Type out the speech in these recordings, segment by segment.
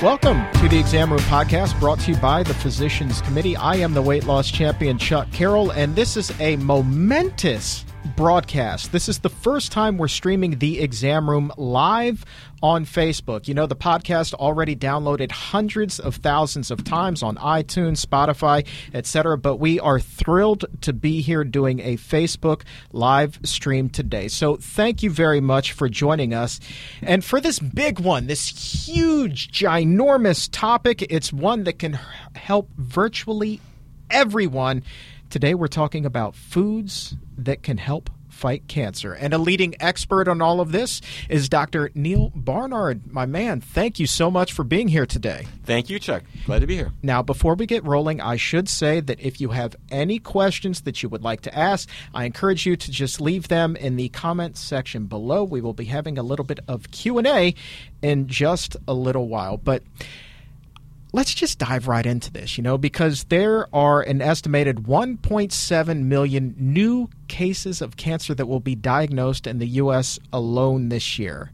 Welcome to the Exam Room Podcast brought to you by the Physicians Committee. I am the weight loss champion, Chuck Carroll, and this is a momentous broadcast. This is the first time we're streaming the Exam Room live on Facebook. You know, the podcast already downloaded hundreds of thousands of times on iTunes, Spotify, etc. But we are thrilled to be here doing a Facebook live stream today. So thank you very much for joining us. And for this big one, this huge, ginormous topic, it's one that can help virtually everyone. Today we're talking about foods that can help fight cancer. And a leading expert on all of this is Dr. Neal Barnard. My man, thank you so much for being here today. Thank you, Chuck. Glad to be here. Now, before we get rolling, I should say that if you have any questions that you would like to ask, I encourage you to just leave them in the comments section below. We will be having a little bit of Q&A in just a little while. But let's just dive right into this, you know, because there are an estimated 1.7 million new cases of cancer that will be diagnosed in the U.S. alone this year.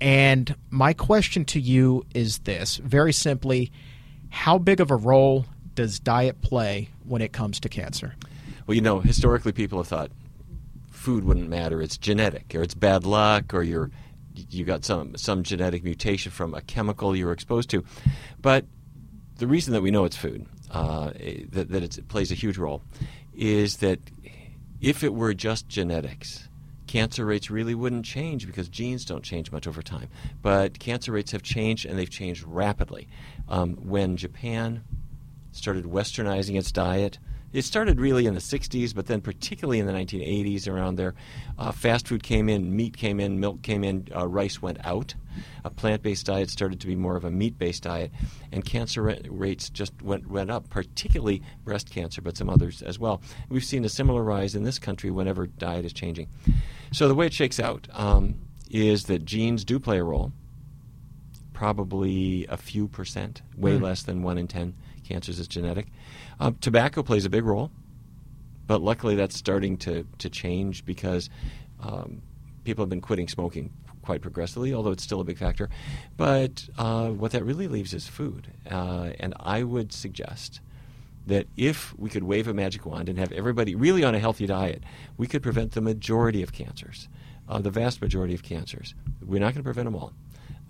And my question to you is this very simply how big of a role does diet play when it comes to cancer? Well, you know, historically people have thought food wouldn't matter. It's genetic, or it's bad luck, or you're you got some some genetic mutation from a chemical you were exposed to. But the reason that we know it's food, uh, that, that it plays a huge role, is that if it were just genetics, cancer rates really wouldn't change because genes don't change much over time. But cancer rates have changed, and they've changed rapidly. Um, when Japan started westernizing its diet, it started really in the 60s, but then particularly in the 1980s, around there, uh, fast food came in, meat came in, milk came in, uh, rice went out. A plant-based diet started to be more of a meat-based diet, and cancer rates just went went up, particularly breast cancer, but some others as well. We've seen a similar rise in this country whenever diet is changing. So the way it shakes out um, is that genes do play a role. Probably a few percent, way mm. less than one in ten cancers is genetic. Um, tobacco plays a big role, but luckily that's starting to, to change because um, people have been quitting smoking quite progressively, although it's still a big factor. But uh, what that really leaves is food. Uh, and I would suggest that if we could wave a magic wand and have everybody really on a healthy diet, we could prevent the majority of cancers, uh, the vast majority of cancers. We're not going to prevent them all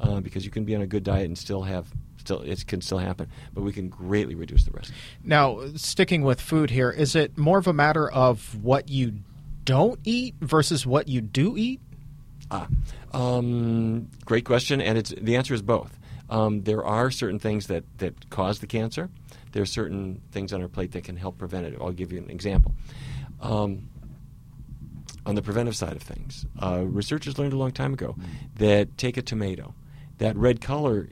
uh, because you can be on a good diet and still have still it can still happen, but we can greatly reduce the risk. Now, sticking with food here, is it more of a matter of what you don't eat versus what you do eat? Ah, um, great question, and it's the answer is both. Um, there are certain things that that cause the cancer. There are certain things on our plate that can help prevent it. I'll give you an example. Um, on the preventive side of things, uh, researchers learned a long time ago that take a tomato, that red color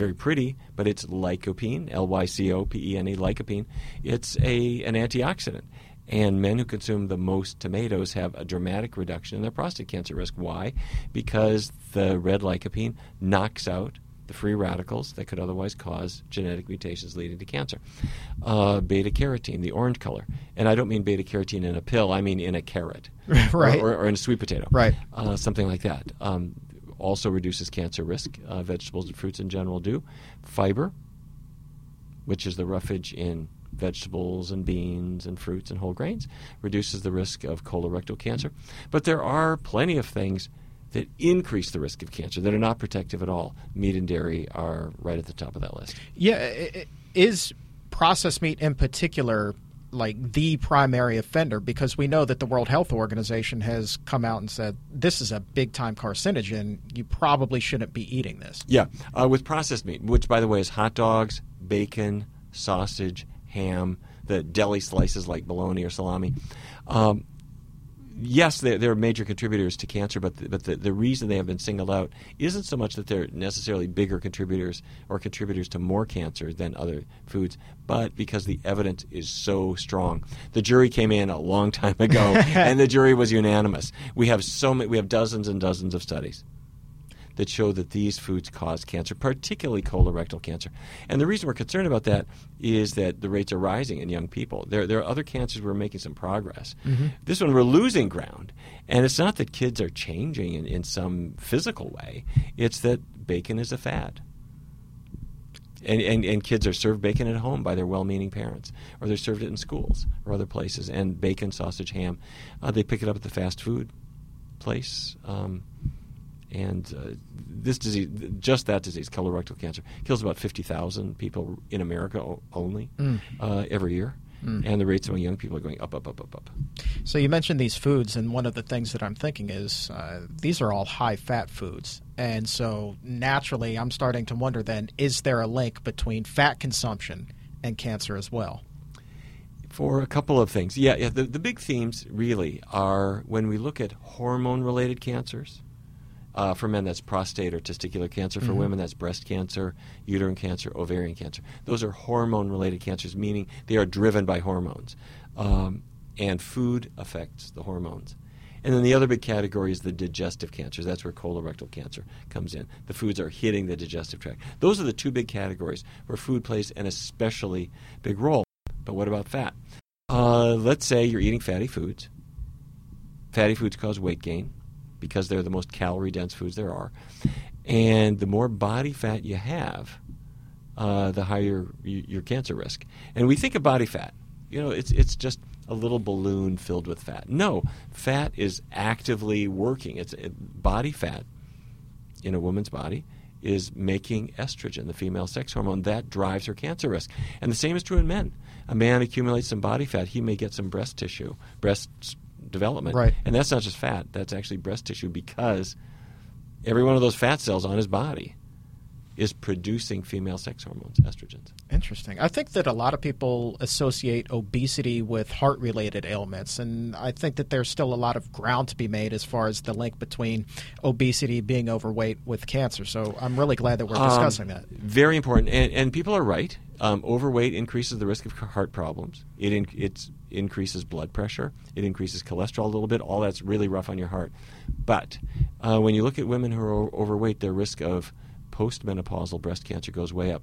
very pretty, but it's lycopene, L Y C O P E N E, lycopene. It's a an antioxidant. And men who consume the most tomatoes have a dramatic reduction in their prostate cancer risk. Why? Because the red lycopene knocks out the free radicals that could otherwise cause genetic mutations leading to cancer. Uh, beta carotene, the orange color. And I don't mean beta carotene in a pill, I mean in a carrot. right. Or, or, or, in a sweet potato. Right. Uh, something like that. Um, also reduces cancer risk. Uh, vegetables and fruits in general do. Fiber, which is the roughage in vegetables and beans and fruits and whole grains, reduces the risk of colorectal cancer. But there are plenty of things that increase the risk of cancer that are not protective at all. Meat and dairy are right at the top of that list. Yeah, is processed meat in particular like the primary offender because we know that the World Health Organization has come out and said this is a big time carcinogen. You probably shouldn't be eating this. Yeah, uh, with processed meat, which by the way is hot dogs, bacon, sausage, ham, the deli slices like bologna or salami. Um, yes, they're, they're, major contributors to cancer, but the, but the, the reason they have been singled out isn't so much that they're necessarily bigger contributors or contributors to more cancer than other foods, but because the evidence is so strong. The jury came in a long time ago, and the jury was unanimous. We have so many, we have dozens and dozens of studies that show that these foods cause cancer, particularly colorectal cancer. And the reason we're concerned about that is that the rates are rising in young people. There, there are other cancers where we're making some progress. Mm-hmm. This one we're losing ground. And it's not that kids are changing in, in some physical way, it's that bacon is a fad. And, and, and kids are served bacon at home by their well-meaning parents, or they're served it in schools or other places. And bacon, sausage, ham, uh, they pick it up at the fast food place. Um, and uh, this disease, just that disease, colorectal cancer, kills about 50,000 people in America only Mm. uh, every year. And the rates among young people are going up, up, up, up, up. So you mentioned these foods, and one of the things that I'm thinking is uh, these are all high-fat foods, and so naturally, I'm starting to wonder: then, is there a link between fat consumption and cancer as well? For a couple of things. Yeah, yeah the, the big themes really are when we look at hormone related cancers. Uh, for men, that's prostate or testicular cancer. For women, that's breast cancer, uterine cancer, ovarian cancer. Those are hormone related cancers, meaning they are driven by hormones. Um, and food affects the hormones. And then the other big category is the digestive cancers. That's where colorectal cancer comes in. The foods are hitting the digestive tract. Those are the two big categories where food plays an especially big role. But what about fat? Uh, let's say you're eating fatty foods. Fatty foods cause weight gain because they're the most calorie dense foods there are. And the more body fat you have, uh, the higher your cancer risk. And we think of body fat, you know, it's, it's just a little balloon filled with fat. No, fat is actively working. It's it, body fat in a woman's body is making estrogen, the female sex hormone, that drives her cancer risk. And the same is true in men. A man accumulates some body fat, he may get some breast tissue, breast development. Right. And that's not just fat, that's actually breast tissue because every one of those fat cells on his body is producing female sex hormones, estrogens. Interesting. I think that a lot of people associate obesity with heart related ailments, and I think that there's still a lot of ground to be made as far as the link between obesity, being overweight, with cancer. So I'm really glad that we're Um, discussing that. Very important, and, and people are right. Um, overweight increases the risk of heart problems. It in, it increases blood pressure. It increases cholesterol a little bit. All that's really rough on your heart. But uh, when you look at women who are overweight, their risk of postmenopausal breast cancer goes way up.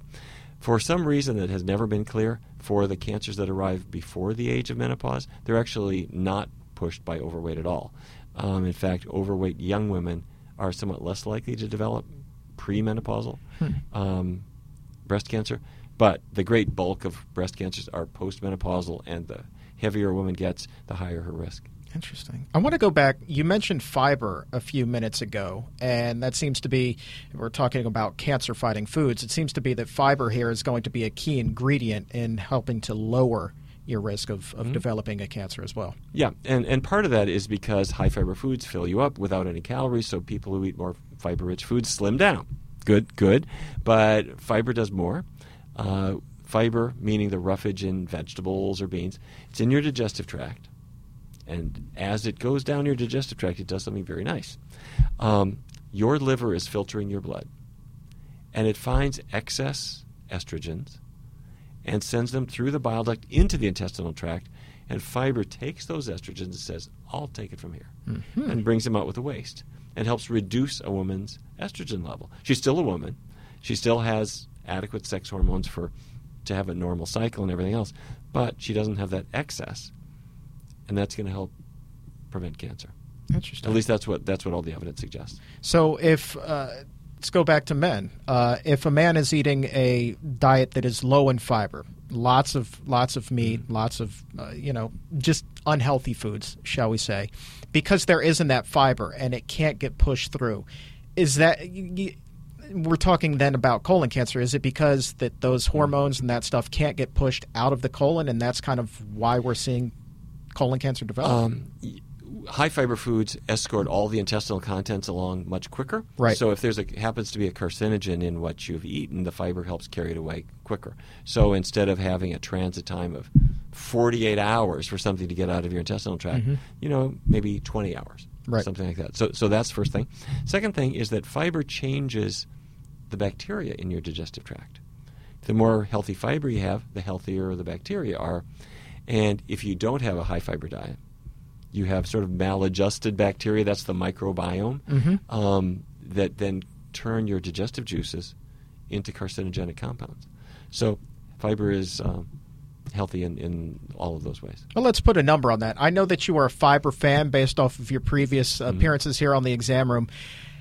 For some reason that has never been clear, for the cancers that arrive before the age of menopause, they're actually not pushed by overweight at all. Um, in fact, overweight young women are somewhat less likely to develop premenopausal um, breast cancer. But the great bulk of breast cancers are postmenopausal, and the heavier a woman gets, the higher her risk. Interesting. I want to go back. You mentioned fiber a few minutes ago, and that seems to be, we're talking about cancer fighting foods. It seems to be that fiber here is going to be a key ingredient in helping to lower your risk of, of developing a cancer as well. Yeah, and, and part of that is because high fiber foods fill you up without any calories, so people who eat more fiber rich foods slim down. Good, good. But fiber does more. Uh, fiber, meaning the roughage in vegetables or beans, it's in your digestive tract. And as it goes down your digestive tract, it does something very nice. Um, your liver is filtering your blood, and it finds excess estrogens and sends them through the bile duct into the intestinal tract. And fiber takes those estrogens and says, I'll take it from here, and brings them out with the waste and helps reduce a woman's estrogen level. She's still a woman. She still has adequate sex hormones for to have a normal cycle and everything else, but she doesn't have that excess, and that's going to help prevent cancer. Interesting. At least that's what that's what all the evidence suggests. So if uh, let's go back to men. Uh, if a man is eating a diet that is low in fiber, lots of lots of meat, lots of uh, you know just unhealthy foods, shall we say, because there isn't that fiber and it can't get pushed through, is that. We're talking then about colon cancer. Is it because that those hormones and that stuff can't get pushed out of the colon, and that's kind of why we're seeing colon cancer develop? Um, high fiber foods escort all the intestinal contents along much quicker. Right. So if there's a happens to be a carcinogen in what you've eaten, the fiber helps carry it away quicker. So instead of having a transit time of 48 hours for something to get out of your intestinal tract, you know, maybe 20 hours. Right. Something like that. So so that's the first thing. Second thing is that fiber changes the bacteria in your digestive tract. The more healthy fiber you have, the healthier the bacteria are. And if you don't have a high fiber diet, you have sort of maladjusted bacteria, that's the microbiome, um, that then turn your digestive juices into carcinogenic compounds. So fiber is um, healthy in, in all of those ways. Well, let's put a number on that. I know that you are a fiber fan based off of your previous appearances here on the exam room.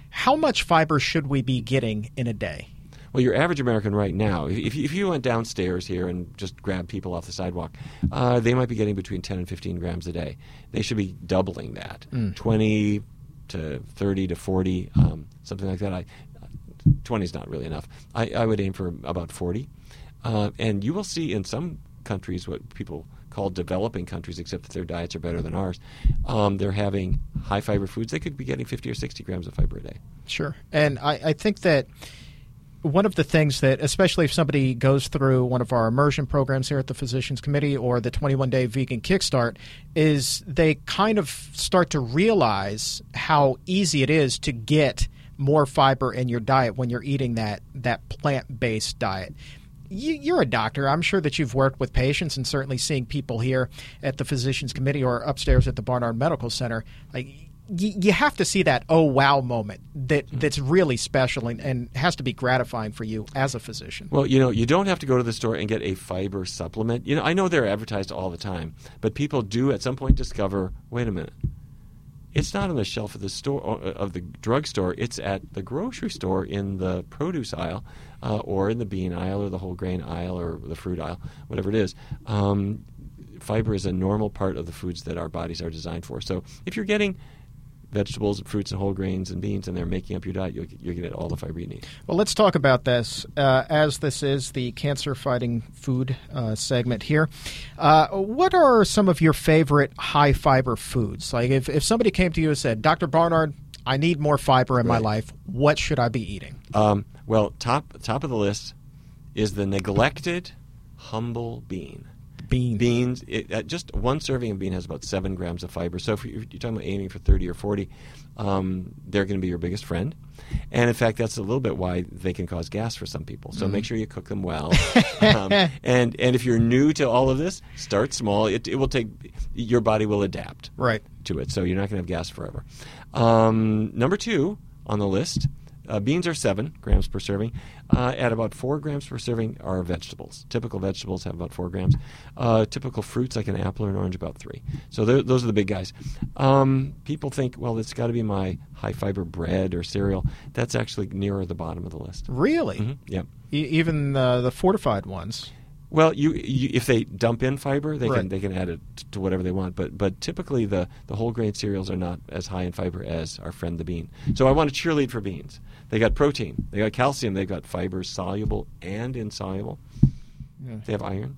How much fiber should we be getting in a day? Well, your average American right now, if, if you went downstairs here and just grabbed people off the sidewalk, uh, they might be getting between 10 and 15 grams a day. They should be doubling that, Mm. 20 to 30 to 40, um, something like that. I, 20 is not really enough. I, I would aim for about 40. Uh, and you will see in some countries what people call developing countries, except that their diets are better than ours. Um, they're having high fiber foods. They could be getting 50 or 60 grams of fiber a day. Sure. And I, I think that one of the things that, especially if somebody goes through one of our immersion programs here at the Physicians Committee or the 21 Day Vegan Kickstart, is they kind of start to realize how easy it is to get more fiber in your diet when you're eating that, that plant based diet. You, you're a doctor. I'm sure that you've worked with patients and certainly seeing people here at the Physicians Committee or upstairs at the Barnard Medical Center. Like, you, you have to see that oh wow moment that that's really special and, and has to be gratifying for you as a physician. Well, you know, you don't have to go to the store and get a fiber supplement. You know, I know they're advertised all the time, but people do at some point discover, wait a minute. It's not on the shelf of the store uh, of the drugstore. It's at the grocery store in the produce aisle, uh, or in the bean aisle, or the whole grain aisle, or the fruit aisle, whatever it is. Um, fiber is a normal part of the foods that our bodies are designed for. So if you're getting vegetables, and fruits, and whole grains and beans, and they're making up your diet, you'll, you're going get all the fiber you need. Well, let's talk about this uh, as this is the cancer fighting food uh, segment here. Uh, what are some of your favorite high fiber foods? Like if, if somebody came to you and said, Dr. Barnard, I need more fiber in my life, what should I be eating? Um, well, top top of the list is the neglected humble bean. Bean. Beans, it, uh, just one serving of bean has about seven grams of fiber. So if you're, you're talking about aiming for 30 or 40, um, they're going to be your biggest friend. And in fact, that's a little bit why they can cause gas for some people. So make sure you cook them well. um, and and if you're new to all of this, start small. It, it will take your body will adapt Right. to it, so you're not going to have gas forever. Um, number two on the list, uh, beans are seven grams per serving. Uh, at about four grams per serving are vegetables. Typical vegetables have about four grams. Uh, typical fruits like an apple or an orange about three. So those are the big guys. Um, people think, well, it's got to be my high fiber bread or cereal. That's actually nearer the bottom of the list. Really? Mhm, Yep. E- even uh, the fortified ones. Well, you, you if they dump in fiber, they Right. can they can add it to whatever they want. But but typically the the whole grain cereals are not as high in fiber as our friend the bean. So I want to cheerlead for beans. They got protein, they got calcium, they've got fibers soluble and insoluble. Yeah. They have iron.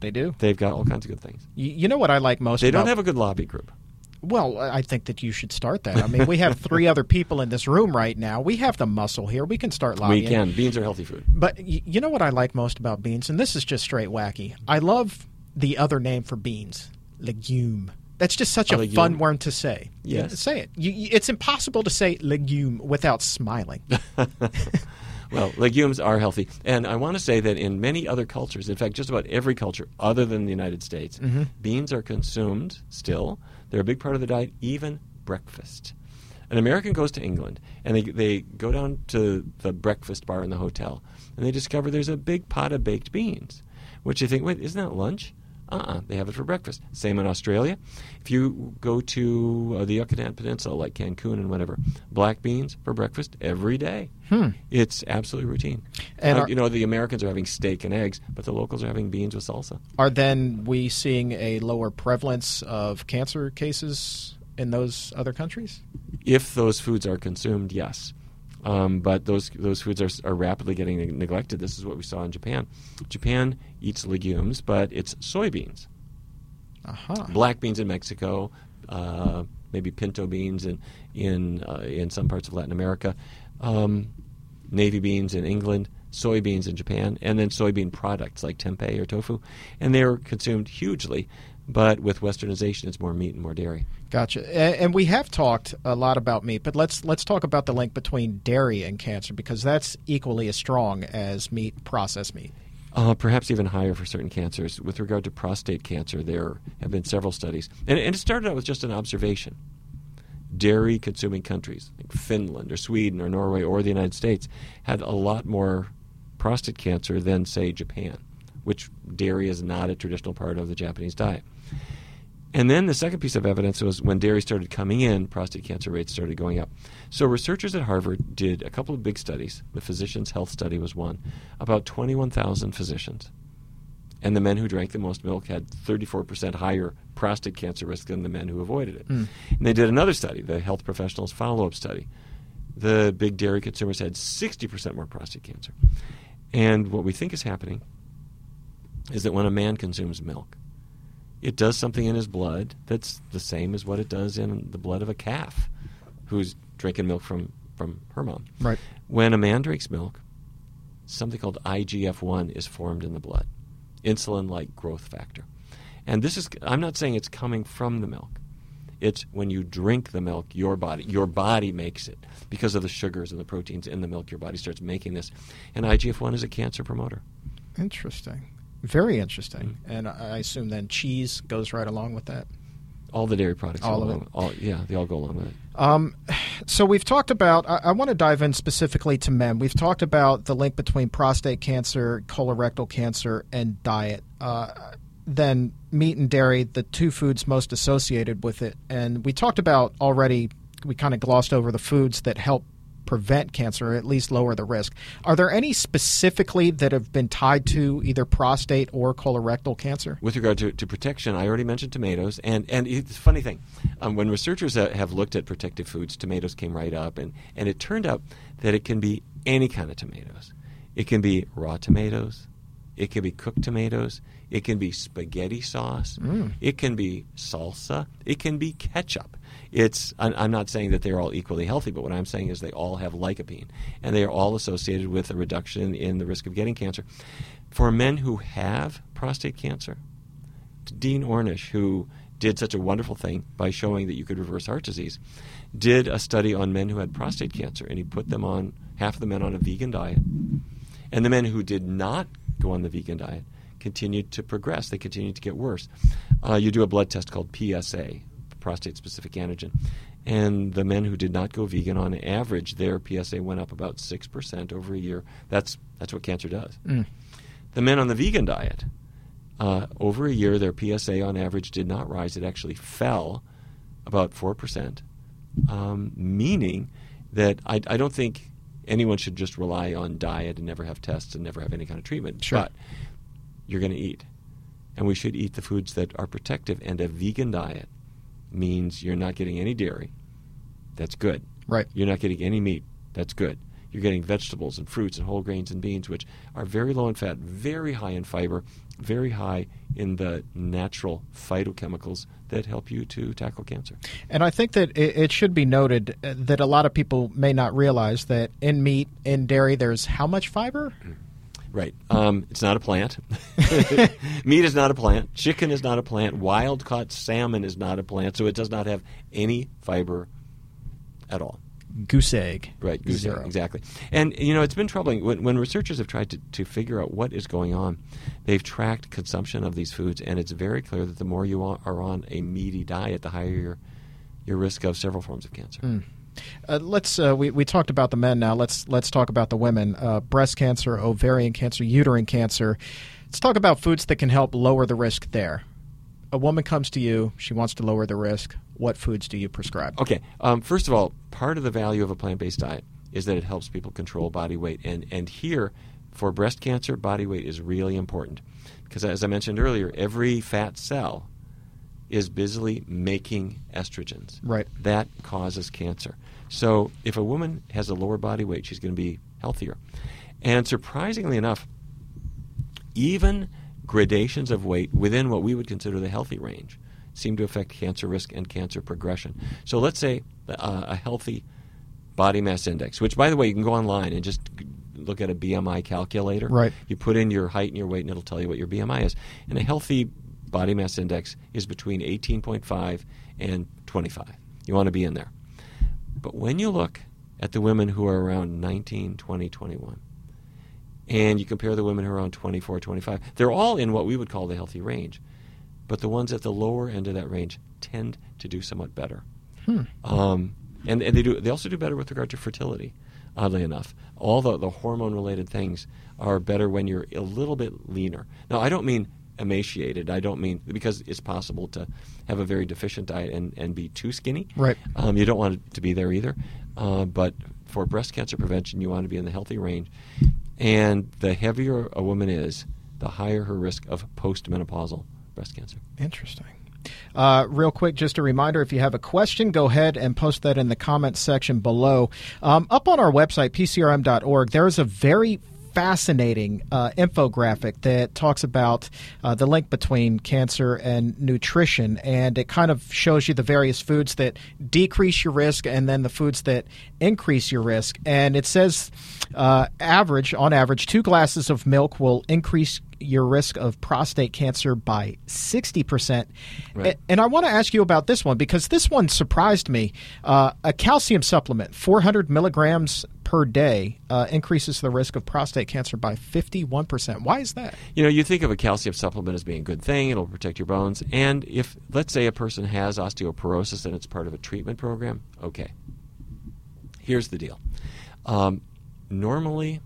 They do. They've got all kinds of good things. You, you know what I like most They about don't have a good lobby group. Well, I think that you should start that. I mean, we have three other people in this room right now. We have the muscle here. We can start lobbying. We can. Beans are healthy food. But y- you know what I like most about beans, and this is just straight wacky. I love the other name for beans, legume. That's just such A a, fun word to say. Yes. say it. You, you- it's impossible to say legume without smiling. Well, legumes are healthy. And I want to say that in many other cultures, in fact, just about every culture other than the United States, mm-hmm. beans are consumed still. They're a big part of the diet, even breakfast. An American goes to England and they, they go down to the breakfast bar in the hotel and they discover there's a big pot of baked beans, which you think, wait, isn't that lunch? Uh-uh, they have it for breakfast. Same in Australia. If you go to uh, the Yucatan Peninsula, like Cancun and whatever, black beans for breakfast every day. Hmm. It's absolutely routine. And Uh, are- you know, the Americans are having steak and eggs, but the locals are having beans with salsa. Are then we seeing a lower prevalence of cancer cases in those other countries? If those foods are consumed, yes. Um, but those those foods are, are rapidly getting neglected. This is what we saw in Japan. Japan eats legumes, but it's soybeans. Aha. black beans in Mexico, uh, maybe pinto beans in in uh, in some parts of Latin America, um, navy beans in England, soybeans in Japan, and then soybean products like tempeh or tofu, and they are consumed hugely. But with westernization, it's more meat and more dairy. Gotcha. And we have talked a lot about meat, but let's let's talk about the link between dairy and cancer because that's equally as strong as meat, processed meat. Uh, perhaps even higher for certain cancers. With regard to prostate cancer, there have been several studies. And, and it started out with just an observation. Dairy consuming countries, like Finland or Sweden or Norway or the United States, had a lot more prostate cancer than, say, Japan, which dairy is not a traditional part of the Japanese diet. And then the second piece of evidence was when dairy started coming in, prostate cancer rates started going up. So researchers at Harvard did a couple of big studies. The Physicians' Health Study was one, about 21,000 physicians. And the men who drank the most milk had 34% higher prostate cancer risk than the men who avoided it. Mm. And they did another study, the Health Professionals Follow Up Study. The big dairy consumers had 60% more prostate cancer. And what we think is happening is that when a man consumes milk, it does something in his blood that's the same as what it does in the blood of a calf who's drinking milk from, from her mom. Right. When a man drinks milk, something called IGF 1 is formed in the blood, insulin like growth factor. And this is, I'm not saying it's coming from the milk. It's when you drink the milk, your body, your body makes it because of the sugars and the proteins in the milk. Your body starts making this, and IGF one is a cancer promoter. Interesting. Very interesting. Mm-hmm. And I assume then cheese goes right along with that. All the dairy products. All of it. All, yeah, they all go along with it. Um, so we've talked about. I, I, want to dive in specifically to men. We've talked about the link between prostate cancer, colorectal cancer, and diet. Uh, then meat and dairy, the two foods most associated with it. And we talked about already. We kind of glossed over the foods that help prevent cancer or at least lower the risk. Are there any specifically that have been tied to either prostate or colorectal cancer? With regard to, to protection, I already mentioned tomatoes. And, and it's a funny thing. Um, when researchers have looked at protective foods, tomatoes came right up. And, and it turned out that it can be any kind of tomatoes. It can be raw tomatoes. It can be cooked tomatoes. It can be spaghetti sauce. Mm. It can be salsa. It can be ketchup. It's I'm not saying that they're all equally healthy, but what I'm saying is they all have lycopene, and they are all associated with a reduction in the risk of getting cancer. For men who have prostate cancer, Dean Ornish, who did such a wonderful thing by showing that you could reverse heart disease, did a study on men who had prostate cancer, and he put them on half of the men on a vegan diet, and the men who did not go on the vegan diet continued to progress. They continued to get worse. Uh, you do a blood test called PSA, prostate specific antigen. And the men who did not go vegan, on average, their PSA went up about 6% over a year. That's, that's what cancer does. Mm. The men on the vegan diet, uh, over a year, their PSA on average did not rise. It actually fell about 4%, um, meaning that I, I don't think anyone should just rely on diet and never have tests and never have any kind of treatment. Sure. But you're going to eat. And we should eat the foods that are protective. And a vegan diet means you're not getting any dairy. That's good. Right. You're not getting any meat. That's good. You're getting vegetables and fruits and whole grains and beans, which are very low in fat, very high in fiber, very high in the natural phytochemicals that help you to tackle cancer. And I think that it, should be noted uh, that a lot of people may not realize that in meat, in dairy, there's how much fiber? Right. Um, it's not a plant. Meat is not a plant. Chicken is not a plant. Wild caught salmon is not a plant. So it does not have any fiber at all. Goose egg. Right, goose Zero. egg, exactly. And, you know, it's been troubling. When, when researchers have tried to, to figure out what is going on, they've tracked consumption of these foods, and it's very clear that the more you are on a meaty diet, the higher your, your risk of several forms of cancer. Mm. Uh, let's uh, we we talked about the men now. Let's let's talk about the women. Uh, breast cancer, ovarian cancer, uterine cancer. Let's talk about foods that can help lower the risk there. A woman comes to you; she wants to lower the risk. What foods do you prescribe? Okay, um, first of all, part of the value of a plant-based diet is that it helps people control body weight, and and here for breast cancer, body weight is really important because, as I mentioned earlier, every fat cell is busily making estrogens. Right. That causes cancer. So if a woman has a lower body weight, she's going to be healthier. And surprisingly enough, even gradations of weight within what we would consider the healthy range seem to affect cancer risk and cancer progression. So let's say uh, a healthy body mass index, which, by the way, you can go online and just look at a BMI calculator. Right. You put in your height and your weight, and it'll tell you what your BMI is. And a healthy body mass index is between 18.5 and 25. You want to be in there. But when you look at the women who are around 19, 20, 21, and you compare the women who are around 24, 25, they're all in what we would call the healthy range. But the ones at the lower end of that range tend to do somewhat better. Hmm. Um, and, and they do. They also do better with regard to fertility. Oddly enough, all the, the hormone related things are better when you're a little bit leaner. Now, I don't mean emaciated. I don't mean because it's possible to have a very deficient diet and, and be too skinny. Right. Um, you don't want it to be there either. Uh, but for breast cancer prevention, you want to be in the healthy range. And the heavier a woman is, the higher her risk of postmenopausal breast cancer. Interesting. Uh, real quick, just a reminder if you have a question, go ahead and post that in the comments section below. Um, up on our website, pcrm.org, there is a very fascinating uh, infographic that talks about uh, the link between cancer and nutrition, and it kind of shows you the various foods that decrease your risk and then the foods that increase your risk. And it says, uh, average on average, two glasses of milk will increase your risk of prostate cancer by 60%. Right. And I want to ask you about this one because this one surprised me. Uh, a calcium supplement, 400 milligrams per day, uh, increases the risk of prostate cancer by 51%. Why is that? You know, you think of a calcium supplement as being a good thing, it'll protect your bones. And if, let's say, a person has osteoporosis and it's part of a treatment program, okay. Here's the deal. Um, normally,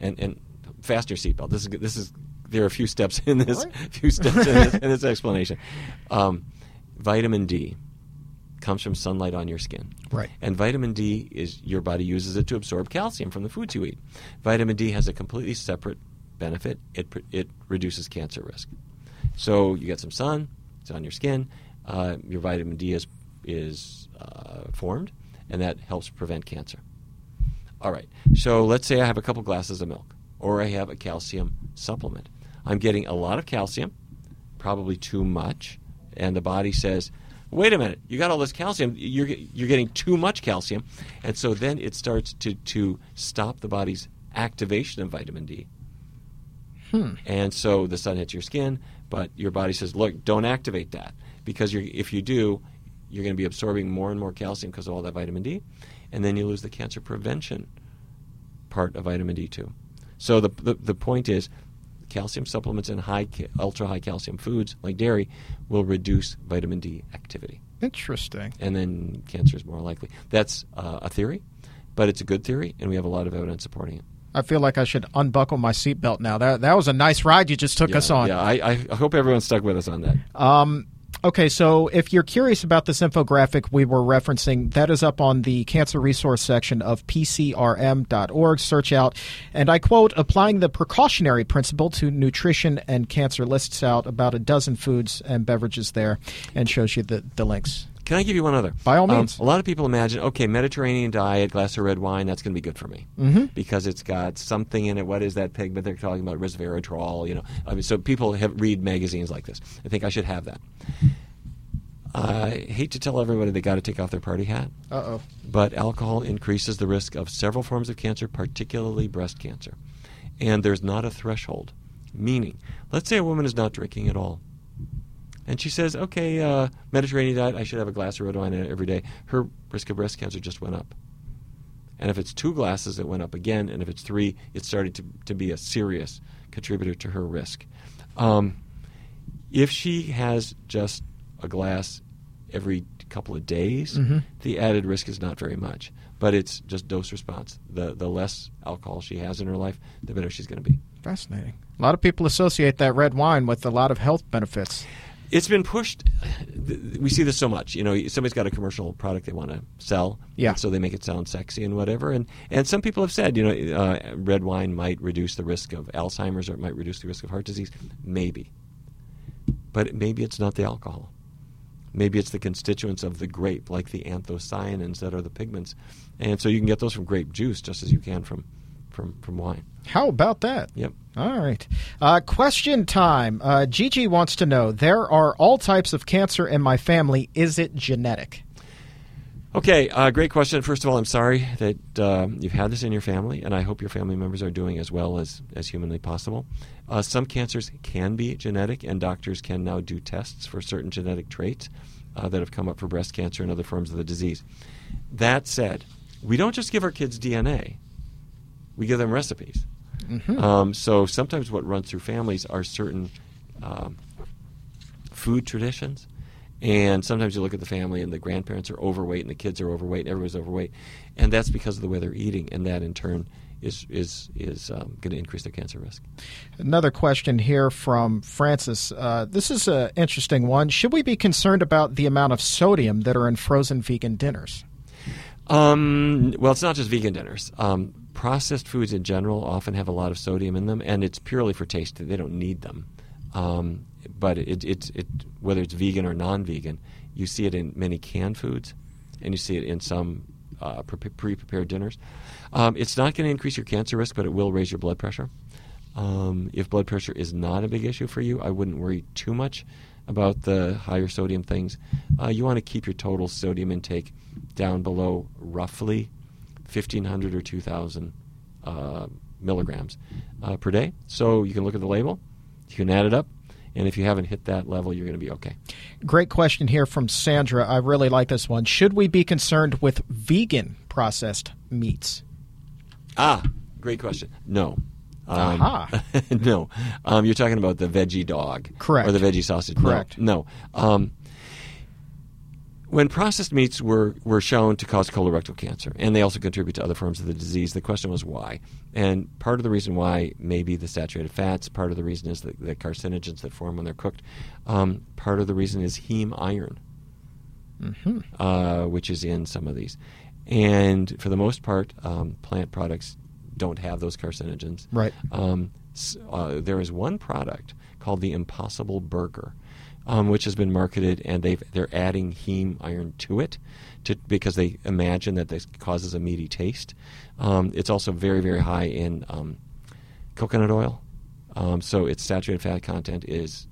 and, and fasten your seatbelt. This is, this is there are a few steps in this, Right. few steps in this, in this explanation. Um, vitamin D comes from sunlight on your skin. Right. And vitamin D is your body uses it to absorb calcium from the foods you eat. Vitamin D has a completely separate benefit. It it reduces cancer risk. So you get some sun, it's on your skin. Uh, your vitamin D is is uh, formed, and that helps prevent cancer. All right. So let's say I have a couple glasses of milk, or I have a calcium supplement. I'm getting a lot of calcium, probably too much, and the body says, "Wait a minute, you got all this calcium. You're you're getting too much calcium," and so then it starts to to stop the body's activation of vitamin D. Hmm. And so the sun hits your skin, but your body says, "Look, don't activate that because you're, if you do, you're going to be absorbing more and more calcium because of all that vitamin D, and then you lose the cancer prevention part of vitamin D2. So the the, the point is, calcium supplements and high ca- ultra high calcium foods like dairy will reduce vitamin D activity, Interesting. and then cancer is more likely. That's uh, a theory, but it's a good theory, and we have a lot of evidence supporting it. I feel like I should unbuckle my seatbelt now. That that was a nice ride you just took yeah, us on. Yeah, I, I hope everyone stuck with us on that. Um, okay, so if you're curious about this infographic we were referencing, that is up on the cancer resource section of pcrm.org. Search out, and I quote, applying the precautionary principle to nutrition and cancer lists out about a dozen foods and beverages there and shows you the, the links. Can I give you one other? By all Um, means. a lot of people imagine, okay, Mediterranean diet, glass of red wine, that's going to be good for me Mm-hmm. because it's got something in it. What is that pigment they're talking about? Resveratrol. You know, I mean, so people have read magazines like this. I think I should have that. I hate to tell everybody they got to take off their party hat, Uh oh. but alcohol increases the risk of several forms of cancer, particularly breast cancer. And there's not a threshold. Meaning, let's say a woman is not drinking at all. And she says, okay, uh, Mediterranean diet, I should have a glass of red wine every day. Her risk of breast cancer just went up. And if it's two glasses, it went up again. And if it's three, it started to, to be a serious contributor to her risk. Um, if she has just a glass every couple of days, Mhm. the added risk is not very much. But it's just dose response. The, the less alcohol she has in her life, the better she's going to be. Fascinating. A lot of people associate that red wine with a lot of health benefits. It's been pushed. We see this so much. You know, somebody's got a commercial product they want to sell, Yeah. so they make it sound sexy and whatever. And and some people have said, you know, uh, red wine might reduce the risk of Alzheimer's or it might reduce the risk of heart disease. Maybe, but maybe it's not the alcohol. Maybe it's the constituents of the grape, like the anthocyanins that are the pigments, and so you can get those from grape juice just as you can from from from wine. How about that? Yep. All right. Uh, question time. Uh, Gigi wants to know there are all types of cancer in my family. Is it genetic? Okay, uh, great question. First of all, I'm sorry that uh, you've had this in your family, and I hope your family members are doing as well as, as humanly possible. Uh, some cancers can be genetic, and doctors can now do tests for certain genetic traits uh, that have come up for breast cancer and other forms of the disease. That said, we don't just give our kids DNA, we give them recipes. Mhm. Um, so sometimes what runs through families are certain um, food traditions. And sometimes you look at the family and the grandparents are overweight and the kids are overweight and everyone's overweight. And that's because of the way they're eating. And that in turn is is is um, going to increase their cancer risk. Another question here from Francis. Uh, this is an interesting one. Should we be concerned about the amount of sodium that are in frozen vegan dinners? Um, well, it's not just vegan dinners. Um, processed foods in general often have a lot of sodium in them, and it's purely for taste. They don't need them. Um, but it, it, it, whether it's vegan or non-vegan, you see it in many canned foods, and you see it in some uh, pre-prepared dinners. Um, it's not going to increase your cancer risk, but it will raise your blood pressure. Um, if blood pressure is not a big issue for you, I wouldn't worry too much about the higher sodium things. Uh, you want to keep your total sodium intake down below roughly 1,500 or 2,000 uh, milligrams uh, per day. So you can look at the label, you can add it up, and if you haven't hit that level, you're going to be okay. Great question here from Sandra. I really like this one. Should we be concerned with vegan processed meats? Ah, great question. No. Um, Aha. no. Um, you're talking about the veggie dog. Correct. Or the veggie sausage. Correct. No. no. Um, when processed meats were, were shown to cause colorectal cancer, and they also contribute to other forms of the disease, the question was why. And part of the reason why may be the saturated fats. Part of the reason is the, the carcinogens that form when they're cooked. Um, part of the reason is heme iron, mm-hmm. uh, which is in some of these. And for the most part, um, plant products don't have those carcinogens. Right. Um, uh, there is one product called the Impossible Burger um, which has been marketed, and they they're adding heme iron to it, to, because they imagine that this causes a meaty taste. Um, it's also very very high in um, coconut oil, um, so its saturated fat content is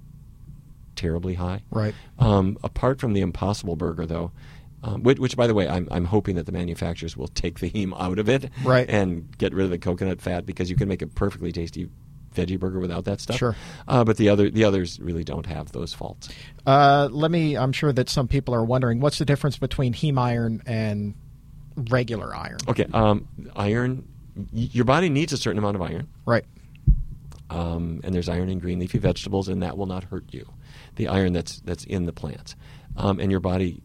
terribly high. Right. Um, apart from the Impossible Burger, though. Um, which, which, by the way, I'm, I'm hoping that the manufacturers will take the heme out of it right. and get rid of the coconut fat because you can make a perfectly tasty veggie burger without that stuff. Sure. Uh, but the other the others really don't have those faults. Uh, let me. I'm sure that some people are wondering what's the difference between heme iron and regular iron. Okay. Um, iron. your body needs a certain amount of iron. Right. Um, and there's iron in green leafy vegetables, and that will not hurt you. The iron that's that's in the plants, um, and your body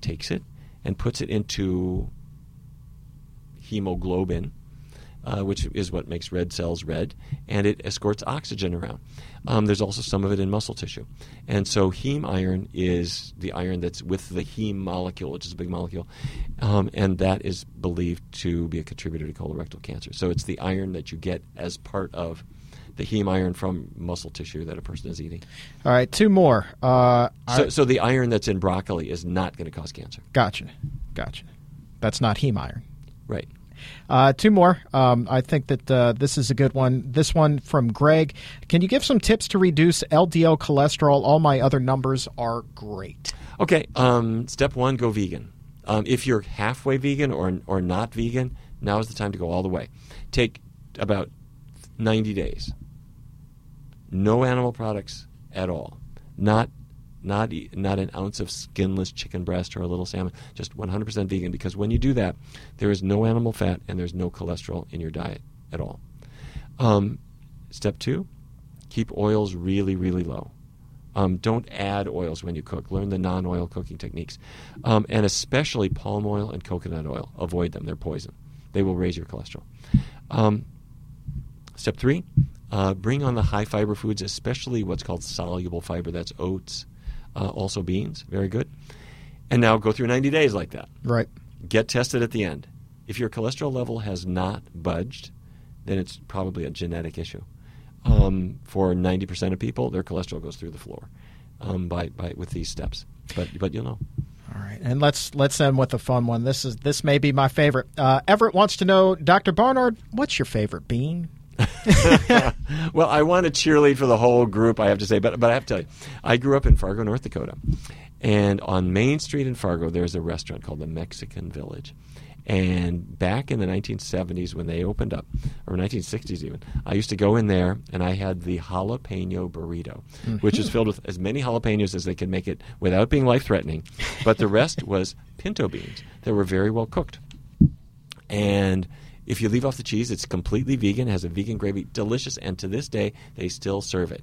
takes it and puts it into hemoglobin, uh, which is what makes red cells red, and it escorts oxygen around. Um, there's also some of it in muscle tissue. And so heme iron is the iron that's with the heme molecule, which is a big molecule, um, and that is believed to be a contributor to colorectal cancer. So it's the iron that you get as part of the heme iron from muscle tissue that a person is eating. All right, two more. Uh, so, I, so the iron that's in broccoli is not going to cause cancer. Gotcha, gotcha. That's not heme iron. Right. Uh, two more. Um, I think that uh, this is a good one. This one from Greg. Can you give some tips to reduce LDL cholesterol? All my other numbers are great. Okay. Um, step one: go vegan. Um, if you're halfway vegan or or not vegan, now is the time to go all the way. Take about 90 days. No animal products at all. Not not not an ounce of skinless chicken breast or a little salmon, just 100% vegan. Because when you do that, there is no animal fat and there's no cholesterol in your diet at all. Um, step two, keep oils really really low. Um, don't add oils when you cook. Learn the non-oil cooking techniques, um, and especially palm oil and coconut oil. Avoid them; they're poison. They will raise your cholesterol. Um, step three: uh, bring on the high fiber foods, especially what's called soluble fiber. That's oats, uh, also beans, very good. And now go through 90 days like that. Right. Get tested at the end. If your cholesterol level has not budged, then it's probably a genetic issue. Um, for 90% of people, their cholesterol goes through the floor um, by, by with these steps. But but you'll know. All right, and let's let's end with a fun one. This is this may be my favorite. Uh, Everett wants to know, Dr. Barnard, what's your favorite bean? well, I want to cheerlead for the whole group, I have to say, but but I have to tell you, I grew up in Fargo, North Dakota, and on Main Street in Fargo, there's a restaurant called the Mexican Village. And back in the 1970s, when they opened up, or 1960s even, I used to go in there and I had the jalapeno burrito, mm-hmm. which is filled with as many jalapenos as they could make it without being life threatening. But the rest was pinto beans that were very well cooked. And if you leave off the cheese, it's completely vegan, has a vegan gravy, delicious, and to this day, they still serve it.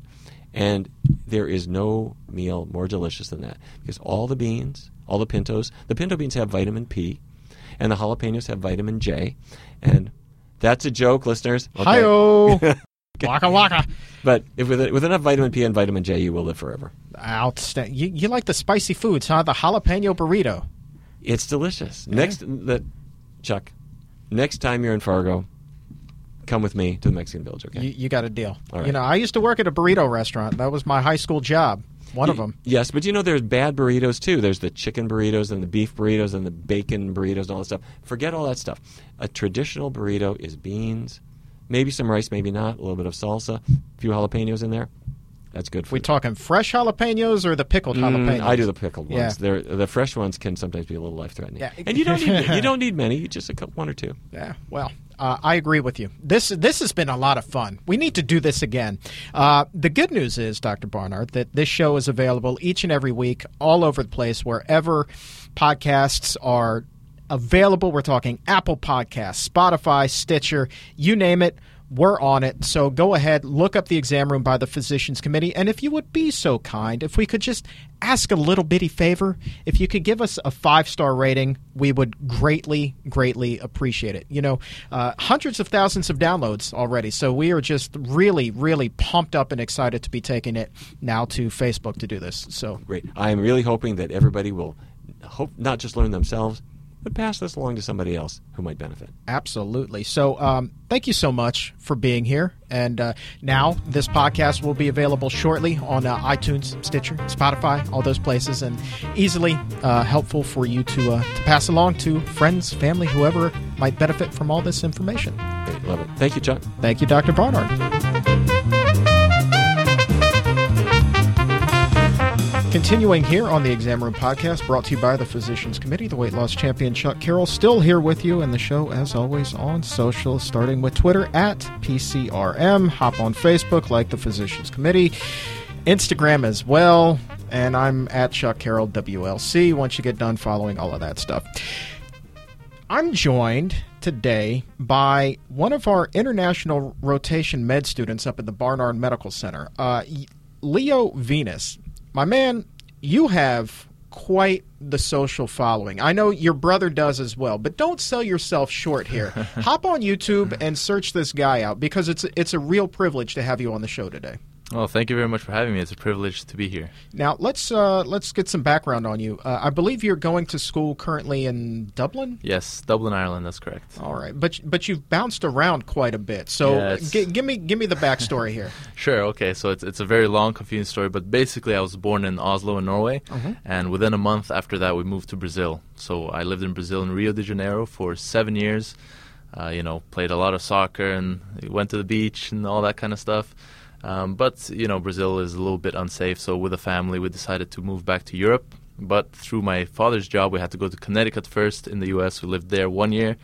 And there is no meal more delicious than that because all the beans, all the pintos, the pinto beans have vitamin P, and the jalapenos have vitamin J, and That's a joke, listeners. Okay. Hi-oh. waka waka. But if with, with enough vitamin P and vitamin J, you will live forever. Outstanding. You, you like the spicy foods, huh? The jalapeno burrito. It's delicious. Next, the, Chuck, next time you're in Fargo, come with me to the Mexican Village, okay? You, you got a deal. Right. You know, I used to work at a burrito restaurant. That was my high school job. One of them. Yes, but you know there's bad burritos too. There's the chicken burritos and the beef burritos and the bacon burritos and all that stuff. Forget all that stuff. A traditional burrito is beans, maybe some rice, maybe not, a little bit of salsa, a few jalapenos in there. That's good for We talking fresh jalapenos or the pickled Mm, jalapenos? I do the pickled Yeah. ones. They're, the fresh ones can sometimes be a little life threatening. Yeah. And you don't need you don't need many, just a couple, one or two. Yeah, well, uh, I agree with you. This this has been a lot of fun. We need to do this again. Uh, the good news is, Dr. Barnard, that this show is available each and every week, all over the place, wherever podcasts are available. We're talking Apple Podcasts, Spotify, Stitcher, you name it. We're on it. So go ahead, look up the exam room by the Physicians Committee. And if you would be so kind, if we could just ask a little bitty favor, if you could give us a five star rating, we would greatly, greatly appreciate it. You know, uh, hundreds of thousands of downloads already. So we are just really, really pumped up and excited to be taking it now to Facebook to do this. So Great. I am really hoping that everybody will hope not just learn themselves, but pass this along to somebody else who might benefit. Absolutely. So, um, thank you so much for being here. And uh, now this podcast will be available shortly on uh, iTunes, Stitcher, Spotify, all those places, and easily uh, helpful for you to uh, to pass along to friends, family, whoever might benefit from all this information. Love it. Thank you, Chuck. Thank you, Dr. Barnard. Continuing here on the Exam Room Podcast, brought to you by the Physicians Committee, the weight loss champion Chuck Carroll, still here with you, and the show, as always, on social, starting with Twitter at PCRM. Hop on Facebook, like the Physicians Committee, Instagram as well, and I'm at Chuck Carroll WLC once you get done following all of that stuff. I'm joined today by one of our international rotation med students up at the Barnard Medical Center, uh, Leo Venus. My man, you have quite the social following. I know your brother does as well, but don't sell yourself short here. Hop on YouTube and search this guy out because it's it's a real privilege to have you on the show today. Well, thank you very much for having me. It's a privilege to be here. Now let's uh, let's get some background on you. Uh, I believe you're going to school currently in Dublin. Yes, Dublin, Ireland. That's correct. All right, but but you've bounced around quite a bit. So Yeah, gi- give me give me the backstory here. Sure. Okay. So it's it's a very long, confusing story, but basically, I was born in Oslo, in Norway, and within a month after that, we moved to Brazil. So I lived in Brazil in Rio de Janeiro for seven years. Uh, you know, played a lot of soccer and went to the beach and all that kind of stuff. Um, but you know, Brazil is a little bit unsafe. So with the family, we decided to move back to Europe. But through my father's job, we had to go to Connecticut first in the U.S. We lived there one year,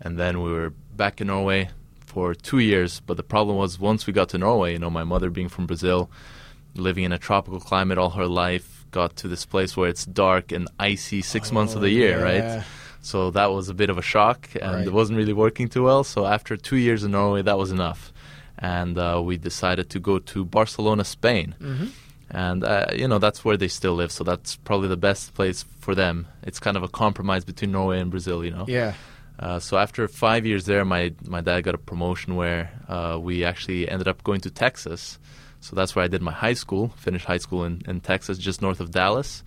and then we were back in Norway for two years. But the problem was once we got to Norway, you know, my mother being from Brazil, living in a tropical climate all her life, got to this place where it's dark and icy six months of the year, yeah. right? So that was a bit of a shock, and Right. it wasn't really working too well. So after two years in Norway, that was enough, and uh, we decided to go to Barcelona, Spain. Mm-hmm. And uh, you know that's where they still live, so that's probably the best place for them. It's kind of a compromise between Norway and Brazil, you know. Yeah. Uh, so after five years there, my my dad got a promotion where uh, we actually ended up going to Texas. So that's where I did my high school. Finished high school in, in Texas, just north of Dallas,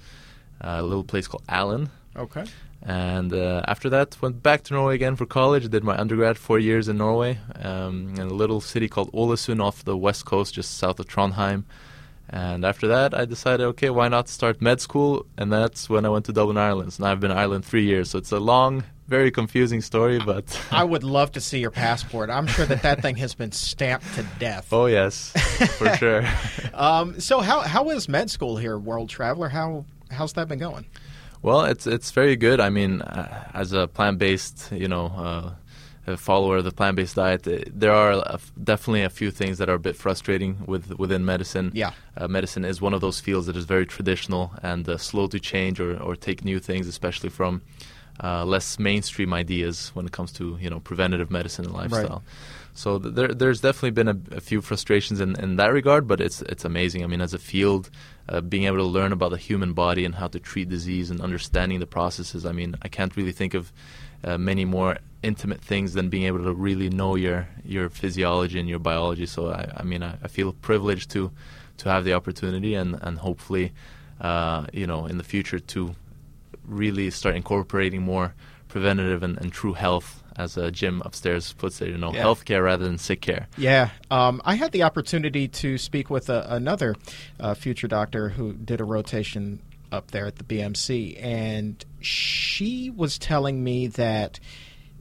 uh, a little place called Allen. Okay. And uh, after that, went back to Norway again for college. Did my undergrad four years in Norway, um, in a little city called Ålesund off the west coast, just south of Trondheim. And after that, I decided, okay, why not start med school? And that's when I went to Dublin, Ireland. So now I've been in Ireland three years. So it's a long, very confusing story, but I would love to see your passport. I'm sure that that thing has been stamped to death. oh yes, for sure. Um, so how how is med school here, World Traveler? How how's that been going? Well, it's it's very good. I mean, uh, as a plant-based, you know, uh, a follower of the plant-based diet, uh, there are a f- definitely a few things that are a bit frustrating with within medicine. Yeah. uh, medicine is one of those fields that is very traditional and uh, slow to change or, or take new things, especially from uh, less mainstream ideas when it comes to you know preventative medicine and lifestyle. So there, there's definitely been a, a few frustrations in, in that regard, but it's it's amazing. I mean, as a field, uh, being able to learn about the human body and how to treat disease and understanding the processes. I mean, I can't really think of uh, many more intimate things than being able to really know your your physiology and your biology. So I, I mean, I, I feel privileged to to have the opportunity and and hopefully, uh, you know, in the future to really start incorporating more preventative and, and true health as a Jim upstairs puts it, you know, Yeah. healthcare rather than sick care. Yeah, um, I had the opportunity to speak with a, another uh, future doctor who did a rotation up there at the BMC, and she was telling me that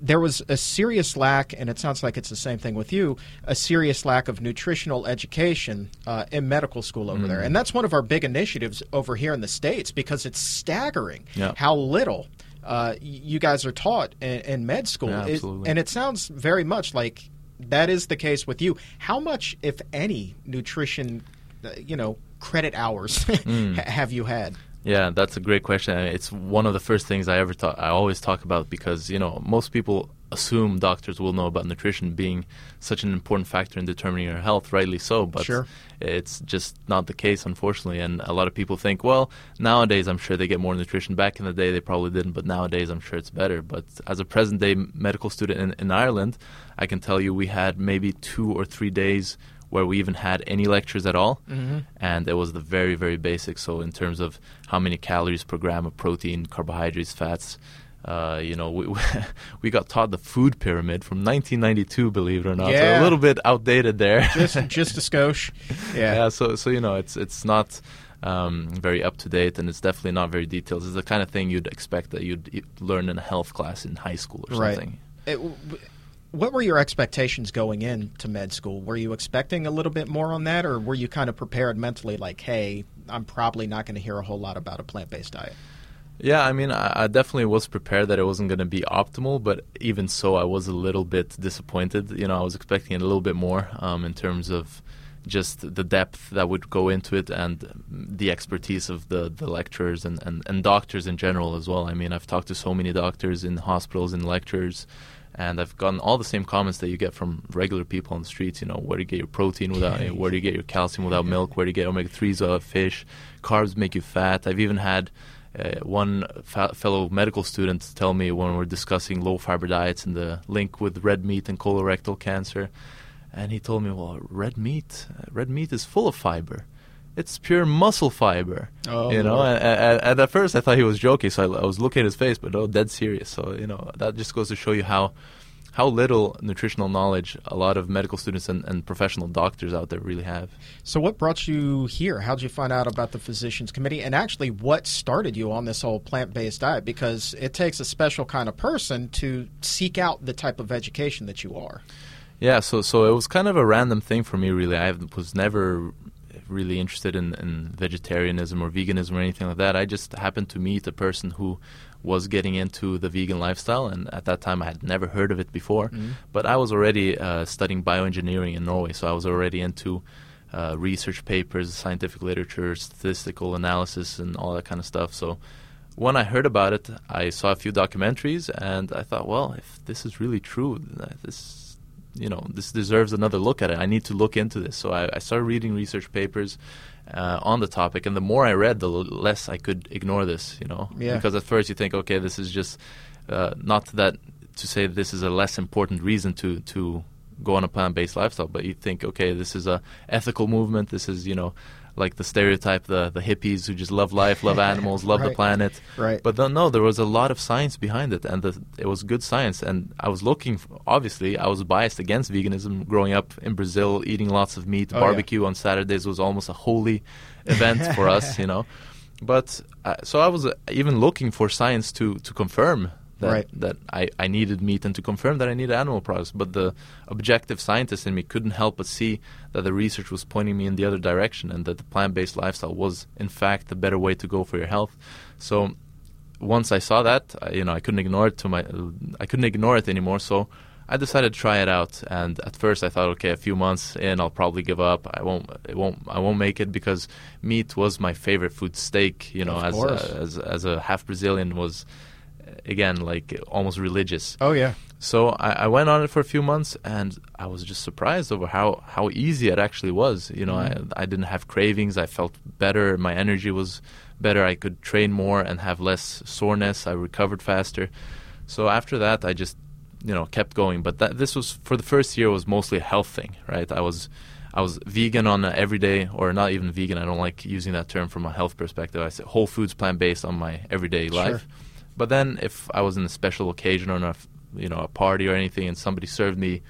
there was a serious lack, and it sounds like it's the same thing with you, a serious lack of nutritional education uh, in medical school over there. And that's one of our big initiatives over here in the States because it's staggering Yeah. how little. Uh, you guys are taught in, in med school, Yeah, It- and it sounds very much like that is the case with you. How much, if any, nutrition, uh, you know, credit hours Mm. have you had? Yeah, that's a great question. It's one of the first things I ever talk. I always talk about because you know most people assume doctors will know about nutrition being such an important factor in determining your health. Rightly so, but Sure. it's just not the case, unfortunately. And a lot of people think, well, nowadays I'm sure they get more nutrition. Back in the day, they probably didn't, but nowadays I'm sure it's better. But as a present day medical student in, in Ireland, I can tell you we had maybe two or three days where we even had any lectures at all, Mm-hmm. and it was the very very basic. So in terms of how many calories per gram of protein, carbohydrates, fats. Uh, you know, we we got taught the food pyramid from 1992, believe it or not. So a little bit outdated there. Just, just a skosh. Yeah. yeah so so you know it's it's not um, very up to date and it's definitely not very detailed it's the kind of thing you'd expect that you'd, you'd learn in a health class in high school or Right. something It- what were your expectations going into med school? Were you expecting a little bit more on that, or were you kind of prepared mentally, like, hey, I'm probably not going to hear a whole lot about a plant based diet? Yeah i mean I, definitely was prepared that it wasn't going to be optimal but even so i was a little bit disappointed you know i was expecting a little bit more um, in terms of just the depth that would go into it and the expertise of the, the lecturers and, and, and doctors in general as well. I mean, I've talked to so many doctors in hospitals and lectures, and I've gotten all the same comments that you get from regular people on the streets. You know, where do you get your protein without, where do you get your calcium without milk? Where do you get omega threes without fish? Carbs make you fat. I've even had uh, one fa- fellow medical student tell me when we're discussing low fiber diets and the link with red meat and colorectal cancer, and he told me, "Well, red meat, uh, red meat is full of fiber. It's pure muscle fiber." Oh, you know, and, and, at first I thought he was joking, so I, I was looking at his face, but no, dead serious. So you know, that just goes to show you how how little nutritional knowledge a lot of medical students and, and professional doctors out there really have. So, what brought you here? How did you find out about the Physicians Committee? And actually, what started you on this whole plant based diet? Because it takes a special kind of person to seek out the type of education that you are. Yeah, so so it was kind of a random thing for me, really. I was never really interested in, in vegetarianism or veganism or anything like that. I just happened to meet a person who was getting into the vegan lifestyle, and at that time I had never heard of it before. But I was already uh, studying bioengineering in Norway, so I was already into uh, research papers, scientific literature, statistical analysis, and all that kind of stuff. So when I heard about it, I saw a few documentaries, and I thought, well, if this is really true, uh, this you know this deserves another look at it. I need to look into this. So I, I started reading research papers uh, on the topic, and the more I read, the l- less I could ignore this. You know, Yeah. because at first you think, okay, this is just uh, not that to say this is a less important reason to to go on a plant-based lifestyle, but you think, okay, this is a ethical movement. This is you know like the stereotype, the the hippies who just love life, love animals, love the planet. Right. But then, no, there was a lot of science behind it, and the, it was good science. And I was looking, f obviously, I was biased against veganism. Growing up in Brazil, eating lots of meat, Oh, yeah. barbecue on Saturdays was almost a holy event for us, you know. But uh, so I was uh, even looking for science to to confirm that Right. that I, I needed meat and to confirm that I needed animal products. But the objective scientist in me couldn't help but see that the research was pointing me in the other direction, and that the plant based lifestyle was in fact the better way to go for your health. So once I saw that, I, you know, I couldn't ignore it to my, I couldn't ignore it anymore. So I decided to try it out. And at first, I thought, okay, a few months in, I'll probably give up. I won't, it won't, I won't make it because meat was my favorite food. Steak, you know, as a, as as a half Brazilian was. Again like almost religious. Oh yeah. So I, I, went on it for a few months, and I was just surprised over how, how easy it actually was. You know, mm-hmm. I, I didn't have cravings. I felt better. My energy was better. I could train more and have less soreness. I recovered faster. So after that, I just you know kept going. But that, this was for the first year was mostly a health thing, right? I was I was vegan on everyday, or not even vegan. I don't like using that term from a health perspective. I said whole foods, plant based on my everyday sure. life. But then, if I was in a special occasion or a, you know a party or anything, and somebody served me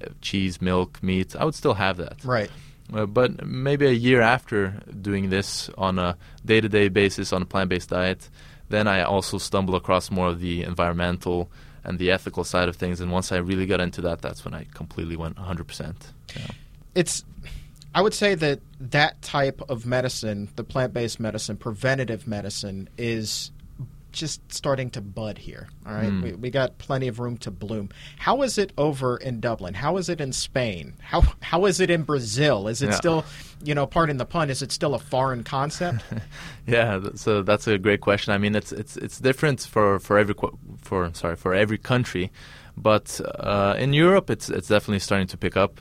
uh, cheese, milk, meat, I would still have that. Right. Uh, but maybe a year after doing this on a day-to-day basis on a plant-based diet, then I also stumble across more of the environmental and the ethical side of things. And once I really got into that, that's when I completely went 100%. Yeah. It's, I would say that that type of medicine, the plant based medicine, preventative medicine, is just starting to bud here. All right, mm. we, we got plenty of room to bloom. How is it over in Dublin? How is it in Spain? How how is it in Brazil? Is it yeah. still, you know, pardon the pun, is it still a foreign concept? yeah, so that's a great question. I mean, it's it's it's different for for every for sorry for every country, but uh, in Europe, it's it's definitely starting to pick up.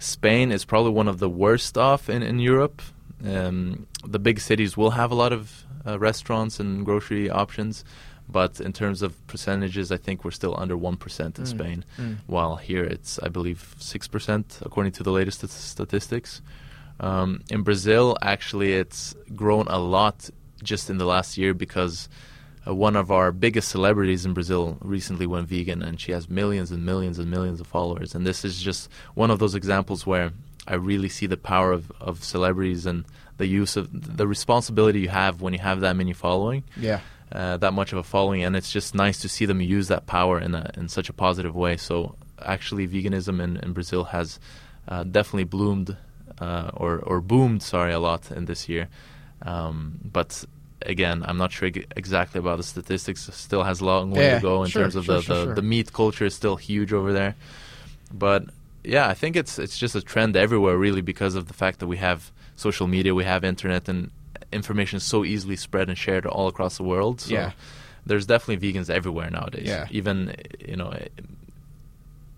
Spain is probably one of the worst off in in Europe. Um, the big cities will have a lot of uh, restaurants and grocery options. But in terms of percentages, I think we're still under 1% in mm. Spain, mm. while here it's, I believe, 6%, according to the latest statistics. Um, in Brazil, actually, it's grown a lot just in the last year because uh, one of our biggest celebrities in Brazil recently went vegan, and she has millions and millions and millions of followers. And this is just one of those examples where I really see the power of, of celebrities and the use of the responsibility you have when you have that many following. Yeah. Uh, that much of a following, and it's just nice to see them use that power in a, in such a positive way. So actually, veganism in, in Brazil has uh, definitely bloomed uh, or or boomed, sorry, a lot in this year. Um, but again, I'm not sure exactly about the statistics. Still has a long way yeah, to go in sure, terms of sure, the, sure, the, the meat culture is still huge over there. But yeah, I think it's it's just a trend everywhere, really, because of the fact that we have social media, we have internet, and information is so easily spread and shared all across the world. So yeah. there's definitely vegans everywhere nowadays. Yeah. Even you know,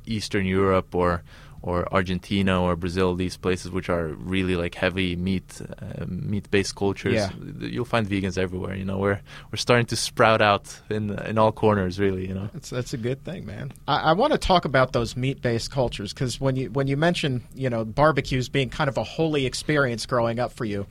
Eastern Europe or or Argentina or Brazil, these places which are really like heavy meat uh, meat based cultures, yeah. you'll find vegans everywhere. You know, we're we're starting to sprout out in in all corners, really. You know, that's that's a good thing, man. I, I want to talk about those meat based cultures because when you when you mention you know barbecues being kind of a holy experience growing up for you,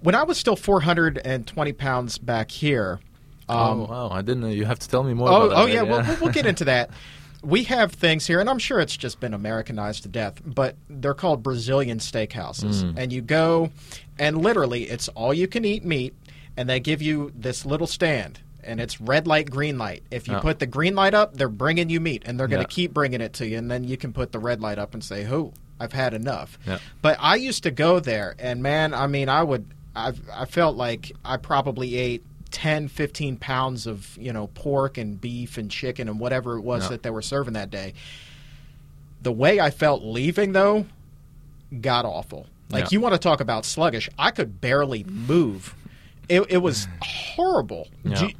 when I was still 420 pounds back here. Um, oh wow! I didn't know. You have to tell me more. Oh, oh yeah, yeah. We'll, we'll get into that. we have things here, and I'm sure it's just been Americanized to death, but they're called Brazilian steakhouses. Mm. And you go, and literally, it's all you can eat meat, and they give you this little stand. And it's red light, green light. If you oh. put the green light up, they're bringing you meat, and they're going to yeah. keep bringing it to you. And then you can put the red light up and say, "Oh, I've had enough." Yeah. But I used to go there, and man, I mean, I would, I, I felt like I probably ate 10, 15 pounds of you know pork and beef and chicken and whatever it was yeah. that they were serving that day. The way I felt leaving though, got awful. Like yeah. you want to talk about sluggish? I could barely move. It, it was horrible. Yeah. Do,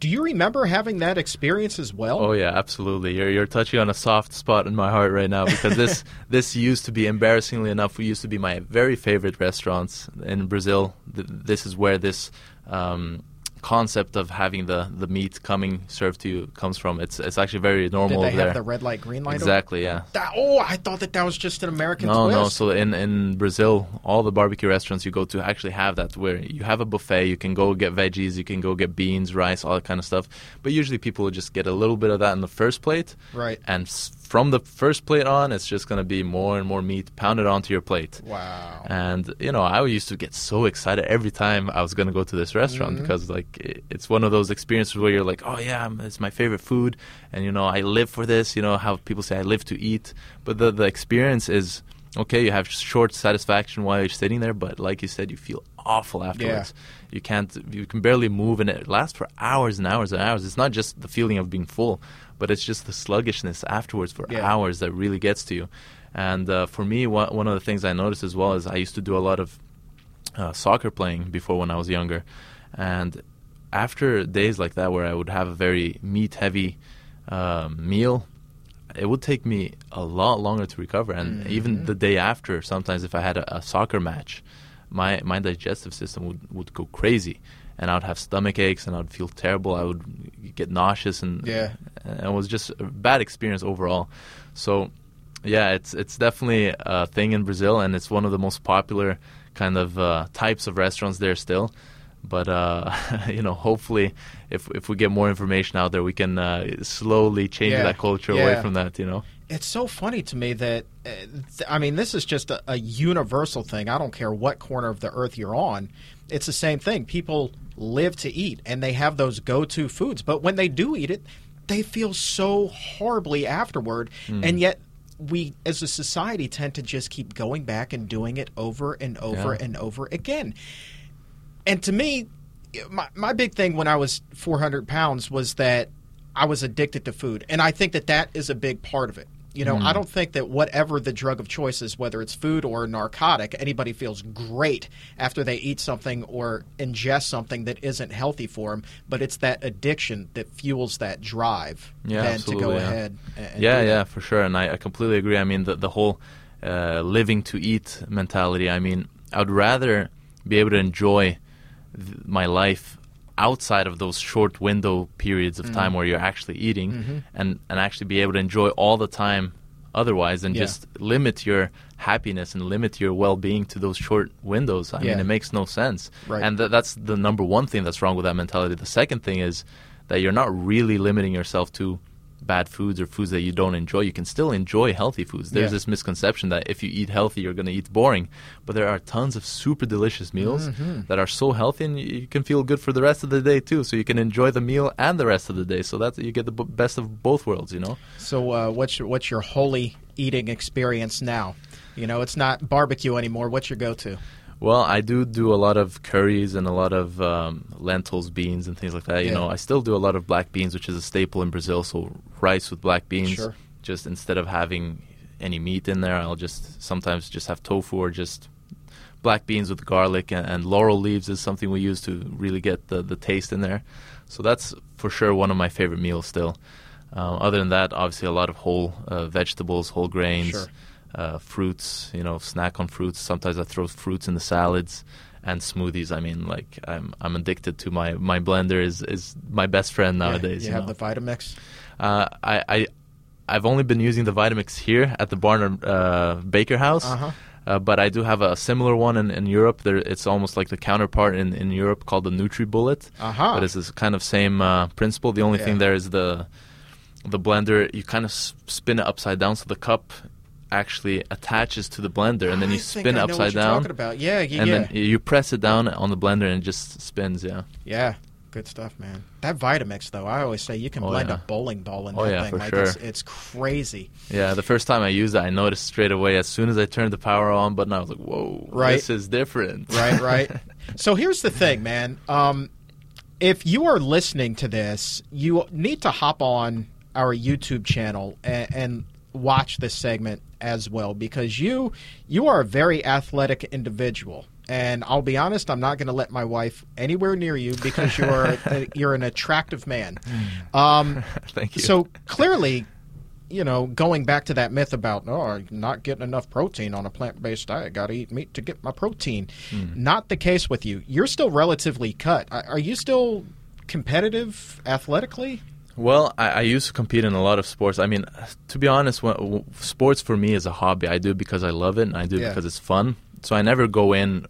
do you remember having that experience as well? Oh yeah, absolutely. You're you're touching on a soft spot in my heart right now because this this used to be embarrassingly enough. We used to be my very favorite restaurants in Brazil. This is where this um, concept of having the, the meat coming served to you comes from. It's it's actually very normal. Did they have the red light, green light? Exactly. Yeah. That, oh, I thought that that was just an American. No, twist. no. So in in Brazil, all the barbecue restaurants you go to actually have that, where you have a buffet. You can go get veggies, you can go get beans, rice, all that kind of stuff. But usually people will just get a little bit of that in the first plate, right? And from the first plate on, it's just going to be more and more meat pounded onto your plate. Wow. And, you know, I used to get so excited every time I was going to go to this restaurant mm-hmm. because, like, it's one of those experiences where you're like, oh, yeah, it's my favorite food. And, you know, I live for this. You know, how people say I live to eat. But the, the experience is okay, you have short satisfaction while you're sitting there, but like you said, you feel awful afterwards. Yeah. You can't, you can barely move, and it lasts for hours and hours and hours. It's not just the feeling of being full, but it's just the sluggishness afterwards for yeah. hours that really gets to you. And uh, for me, one, one of the things I noticed as well is I used to do a lot of uh, soccer playing before when I was younger, and after days like that where I would have a very meat heavy um, meal, it would take me a lot longer to recover. And even the day after, sometimes if I had a, a soccer match, my my digestive system would, would go crazy, and I would have stomach aches, and I would feel terrible. I would get nauseous, and Yeah. and it was just a bad experience overall. So, yeah, it's it's definitely a thing in Brazil, and it's one of the most popular kind of uh, types of restaurants there still. But uh, you know, hopefully, if if we get more information out there, we can uh, slowly change Yeah. that culture Yeah. away from that. You know. It's so funny to me that, uh, I mean, this is just a, a universal thing. I don't care what corner of the earth you're on. It's the same thing. People live to eat, and they have those go to foods. But when they do eat it, they feel so horribly afterward. Hmm. And yet, we as a society tend to just keep going back and doing it over and over Yeah. and over again. And to me, my, my big thing when I was 400 pounds was that I was addicted to food. And I think that that is a big part of it. You know, I don't think that whatever the drug of choice is, whether it's food or narcotic, anybody feels great after they eat something or ingest something that isn't healthy for them. But it's that addiction that fuels that drive Yeah, then to go yeah. ahead. Yeah, yeah, for sure, and I, I completely agree. I mean, the the whole uh, living to eat mentality. I mean, I would rather be able to enjoy th- my life outside of those short window periods of Mm. time where you're actually eating, and and actually be able to enjoy all the time. Otherwise, and Mm-hmm. Yeah. just limit your happiness and limit your well-being to those short windows. I Yeah. mean, it makes no sense. Right. And th- that's the number one thing that's wrong with that mentality. The second thing is that you're not really limiting yourself to bad foods or foods that you don't enjoy. You can still enjoy healthy foods. There's Yeah. this misconception that if you eat healthy, you're going to eat boring. But there are tons of super delicious meals Mm-hmm. that are so healthy, and you can feel good for the rest of the day too. So you can enjoy the meal and the rest of the day. So that's you get the b- best of both worlds. You know. So, uh, what's your, what's your holy eating experience now? You know, it's not barbecue anymore. What's your go to? Well, I do do a lot of curries and a lot of um, lentils, beans, and things like that. You Yeah. know, I still do a lot of black beans, which is a staple in Brazil. So rice with black beans. Sure. Just instead of having any meat in there, I'll just sometimes just have tofu or just black beans with garlic and, and laurel leaves is something we use to really get the, the taste in there. So that's for sure one of my favorite meals still. Um, other than that, obviously a lot of whole uh, vegetables, whole grains Sure. Uh, fruits, you know, snack on fruits. Sometimes I throw fruits in the salads and smoothies. I mean, like I'm I'm addicted to my my blender is is my best friend nowadays. you, you have know? the Vitamix. uh, I I I've only been using the Vitamix here at the Barnard uh, Baker House. Uh-huh. Uh, but I do have a similar one in, in Europe. There, it's almost like the counterpart in, in Europe called the NutriBullet. Uh-huh. But it's this kind of same uh, principle. The only Yeah. thing there is the the blender. You kind of s- spin it upside down, so the cup actually attaches to the blender, and then I you think spin I it upside down, Talking about. Yeah, yeah, and yeah. then you press it down on the blender, and it just spins. Yeah. yeah. Good stuff, man. That Vitamix, though, I always say you can Oh, blend yeah. a bowling ball in Oh, that yeah, thing. for like sure. it's, it's crazy. Yeah, the first time I used it, I noticed straight away as soon as I turned the power on button, I was like, "Whoa, Right. this is different." Right, right. so here's the thing, man. Um, if you are listening to this, you need to hop on our YouTube channel and, and watch this segment as well because you you are a very athletic individual. And I'll be honest, I'm not going to let my wife anywhere near you because you're a, uh, you're an attractive man. Mm. Um, Thank you. so clearly, you know, going back to that myth about oh, I'm not getting enough protein on a plant-based diet, got to eat meat to get my protein. Mm. Not the case with you. You're still relatively cut. Are you still competitive athletically? Well, I, I used to compete in a lot of sports. I mean, to be honest, when, sports for me is a hobby. I do it because I love it and I do it Yeah. because it's fun. So I never go in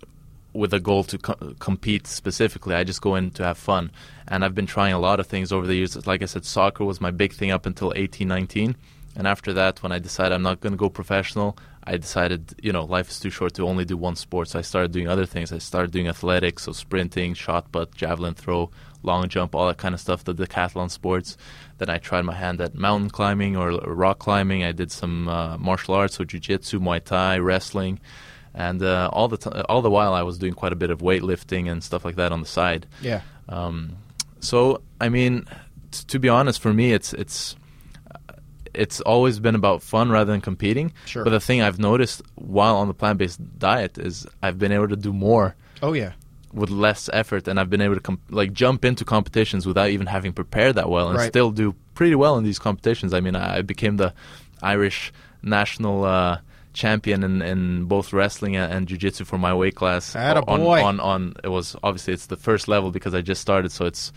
with a goal to co- compete specifically. I just go in to have fun. And I've been trying a lot of things over the years. Like I said, soccer was my big thing up until 18, 19. And after that, when I decided I'm not going to go professional, I decided, you know, life is too short to only do one sport. So I started doing other things. I started doing athletics, so sprinting, shot put, javelin throw, long jump, all that kind of stuff, the decathlon sports. Then I tried my hand at mountain climbing or, or rock climbing. I did some uh, martial arts, so jiu-jitsu, Muay Thai, wrestling. And uh, all the t- all the while, I was doing quite a bit of weightlifting and stuff like that on the side. Yeah. Um, so I mean, t- to be honest, for me, it's it's it's always been about fun rather than competing. Sure. But the thing I've noticed while on the plant-based diet is I've been able to do more Oh yeah. With less effort, and I've been able to com- like jump into competitions without even having prepared that well, and Right. still do pretty well in these competitions. I mean, I, I became the Irish national uh, champion in, in both wrestling and, and jiu-jitsu for my weight class. Atta on, boy. on on it was obviously it's the first level because I just started, so it's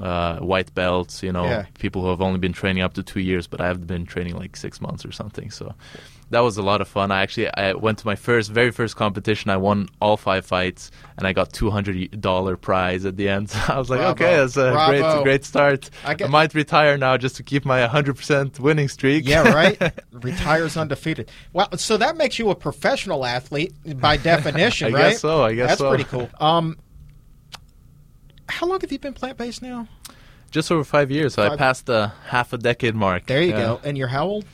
uh, white belts. You know, Yeah. people who have only been training up to two years, but I've been training like six months or something. So that was a lot of fun. I actually I went to my first, very first competition. I won all five fights, and I got two hundred dollar prize at the end. So I was like, Bravo. okay, that's a great, Bravo. great start. I I, might retire now just to keep my hundred percent winning streak. Yeah, right. Retires undefeated. Well, so that makes you a professional athlete by definition, right? I right? guess so, I guess so. that's so. pretty cool. Um, how long have you been plant based now? just over five years. So Five- I passed the half a decade mark. There you Yeah. go. And you're how old?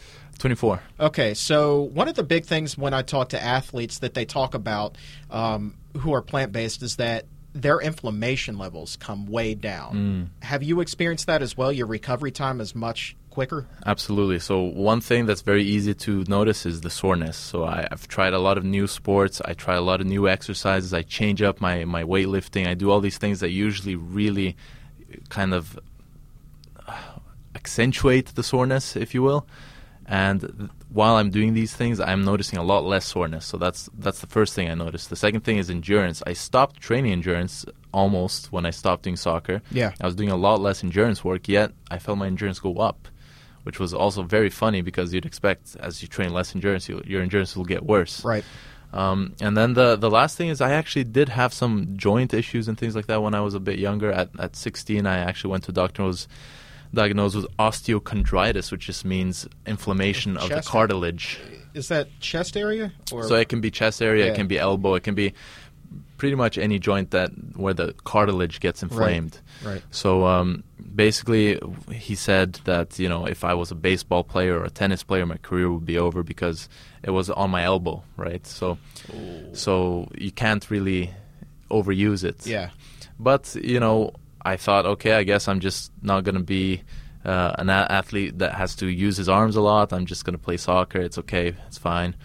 Twenty four. Okay, so one of the big things when I talk to athletes that they talk about um, who are plant based is that their inflammation levels come way down. Have you experienced that as well? Your recovery time is much quicker. Absolutely. So one thing that's very easy to notice is the soreness. So I, I've tried a lot of new sports. I try a lot of new exercises. I change up my my weightlifting. I do all these things that usually really kind of uh, accentuate the soreness, if you will. And th- while I'm doing these things, I'm noticing a lot less soreness. So that's that's the first thing I noticed. The second thing is endurance. I stopped training endurance almost when I stopped doing soccer. Yeah. I was doing a lot less endurance work, yet I felt my endurance go up, which was also very funny because you'd expect as you train less endurance, you, your endurance will get worse. Right. Um, and then the the last thing is I actually did have some joint issues and things like that when I was a bit younger. At at 16, I actually went to a doctor and was diagnosed with osteochondritis, which just means inflammation of the cartilage. Is that chest area? Or So it can be chest area, Yeah. it can be elbow, it can be pretty much any joint that where the cartilage gets inflamed. right. right. So um, basically, he said that you know if I was a baseball player or a tennis player, my career would be over because it was on my elbow, right? So, so you can't really overuse it. Yeah. But you know, I thought, okay, I guess I'm just not going to be uh, an a- athlete that has to use his arms a lot. I'm just going to play soccer. It's okay. It's fine.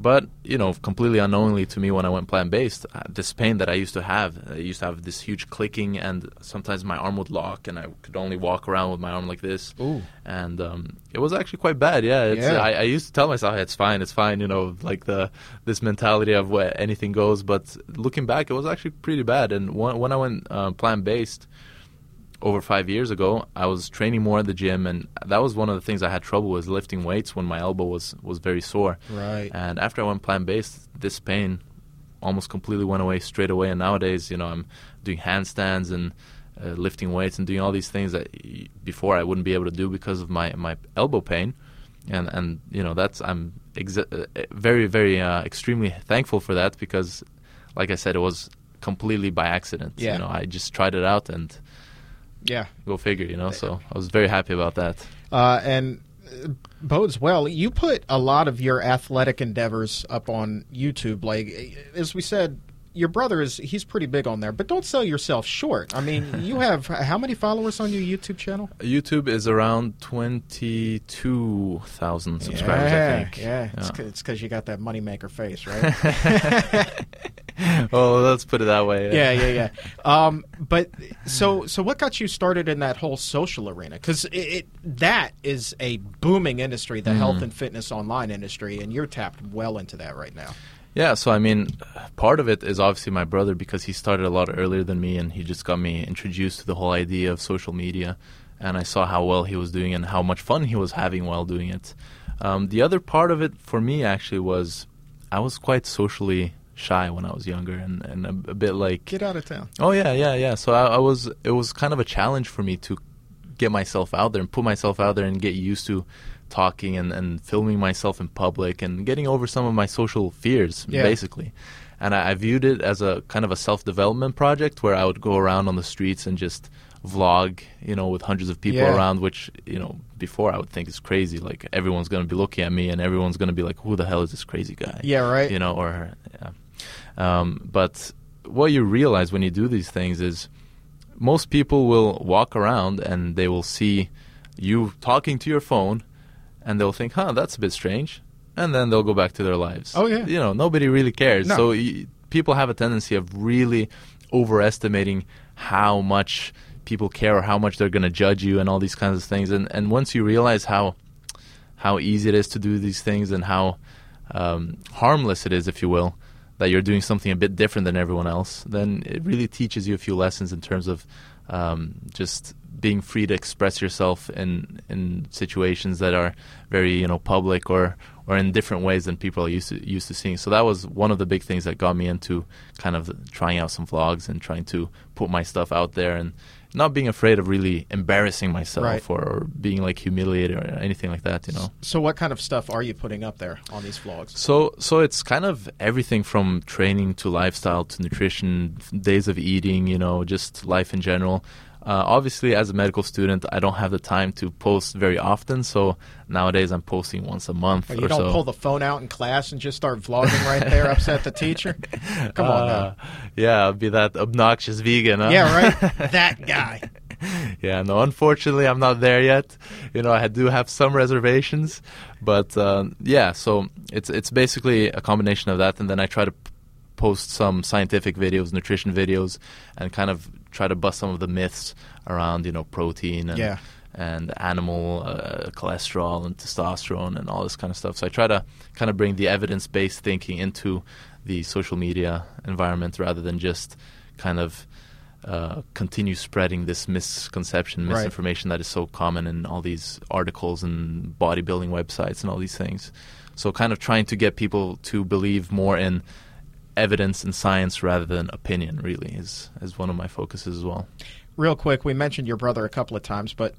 But you know, completely unknowingly to me, when I went plant based, uh, this pain that I used to have, I used to have this huge clicking, and sometimes my arm would lock, and I could only walk around with my arm like this. Ooh. And um, it was actually quite bad. Yeah, it's, Yeah. I, I used to tell myself it's fine, it's fine. You know, like the this mentality of where anything goes. But looking back, it was actually pretty bad. And when, when I went uh, plant based over five years ago, I was training more at the gym, and that was one of the things I had trouble with lifting weights when my elbow was was very sore. Right. And after I went plant based, this pain almost completely went away straight away. And nowadays, you know, I'm doing handstands and uh, lifting weights and doing all these things that before I wouldn't be able to do because of my my elbow pain. And and you know that's I'm exa- uh, very very uh, extremely thankful for that because, like I said, it was completely by accident. Yeah. You know, I just tried it out and Yeah. go figure. You know, so I was very happy about that. Uh, and uh, bodes well. You put a lot of your athletic endeavors up on YouTube. Like as we said, your brother is he's pretty big on there. But don't sell yourself short. I mean, you have how many followers on your YouTube channel? YouTube is around twenty two thousand subscribers, yeah, I think. Yeah, it's because you got that moneymaker face, right? well, let's put it that way. yeah, yeah, yeah. Um, but so, so what got you started in that whole social arena? Because it, it that is a booming industry, the health and fitness online industry, and you're tapped well into that right now. Yeah, so I mean, part of it is obviously my brother because he started a lot earlier than me, and he just got me introduced to the whole idea of social media, and I saw how well he was doing and how much fun he was having while doing it. Um, the other part of it for me actually was I was quite socially shy when I was younger, and, and a, a bit like Get out of town. Oh yeah, yeah, yeah. So I, I was. It was kind of a challenge for me to get myself out there and put myself out there and get used to talking and, and filming myself in public and getting over some of my social fears, Yeah. basically. And I, I viewed it as a kind of a self development project where I would go around on the streets and just vlog, you know, with hundreds of people Yeah. around, which you know before I would think is crazy. Like everyone's going to be looking at me and everyone's going to be like, "Who the hell is this crazy guy?" Yeah, right. you know, or yeah. Um, but what you realize when you do these things is most people will walk around and they will see you talking to your phone, and they'll think, "Huh, that's a bit strange," and then they'll go back to their lives. Oh, yeah. you know, nobody really cares. No. So y- people have a tendency of really overestimating how much people care or how much they're going to judge you and all these kinds of things. And and once you realize how how easy it is to do these things and how um, harmless it is, if you will, that you're doing something a bit different than everyone else, then it really teaches you a few lessons in terms of um, just being free to express yourself in in situations that are very you know public or or in different ways than people are used to used to seeing. So that was one of the big things that got me into kind of trying out some vlogs and trying to put my stuff out there and not being afraid of really embarrassing myself Right. or, or being like humiliated or anything like that. You know. So, what kind of stuff are you putting up there on these vlogs? So, so it's kind of everything from training to lifestyle to nutrition, days of eating, you know, just life in general. Uh, obviously, as a medical student, I don't have the time to post very often. So nowadays, I'm posting once a month or you don't so. pull the phone out in class and just start vlogging right there, upset the teacher? Come on now. Uh, yeah, I'll be that obnoxious vegan. Huh? Yeah, right? that guy. yeah, no, unfortunately, I'm not there yet. You know, I do have some reservations, but uh, yeah, so it's it's basically a combination of that, and then I try to post some scientific videos, nutrition videos, and kind of try to bust some of the myths around you know protein and Yeah. and animal uh, cholesterol and testosterone and all this kind of stuff. So I try to kind of bring the evidence-based thinking into the social media environment rather than just kind of uh, continue spreading this misconception, Right. misinformation that is so common in all these articles and bodybuilding websites and all these things. So kind of trying to get people to believe more in evidence and science rather than opinion really is is one of my focuses as well. Real quick, we mentioned your brother a couple of times, but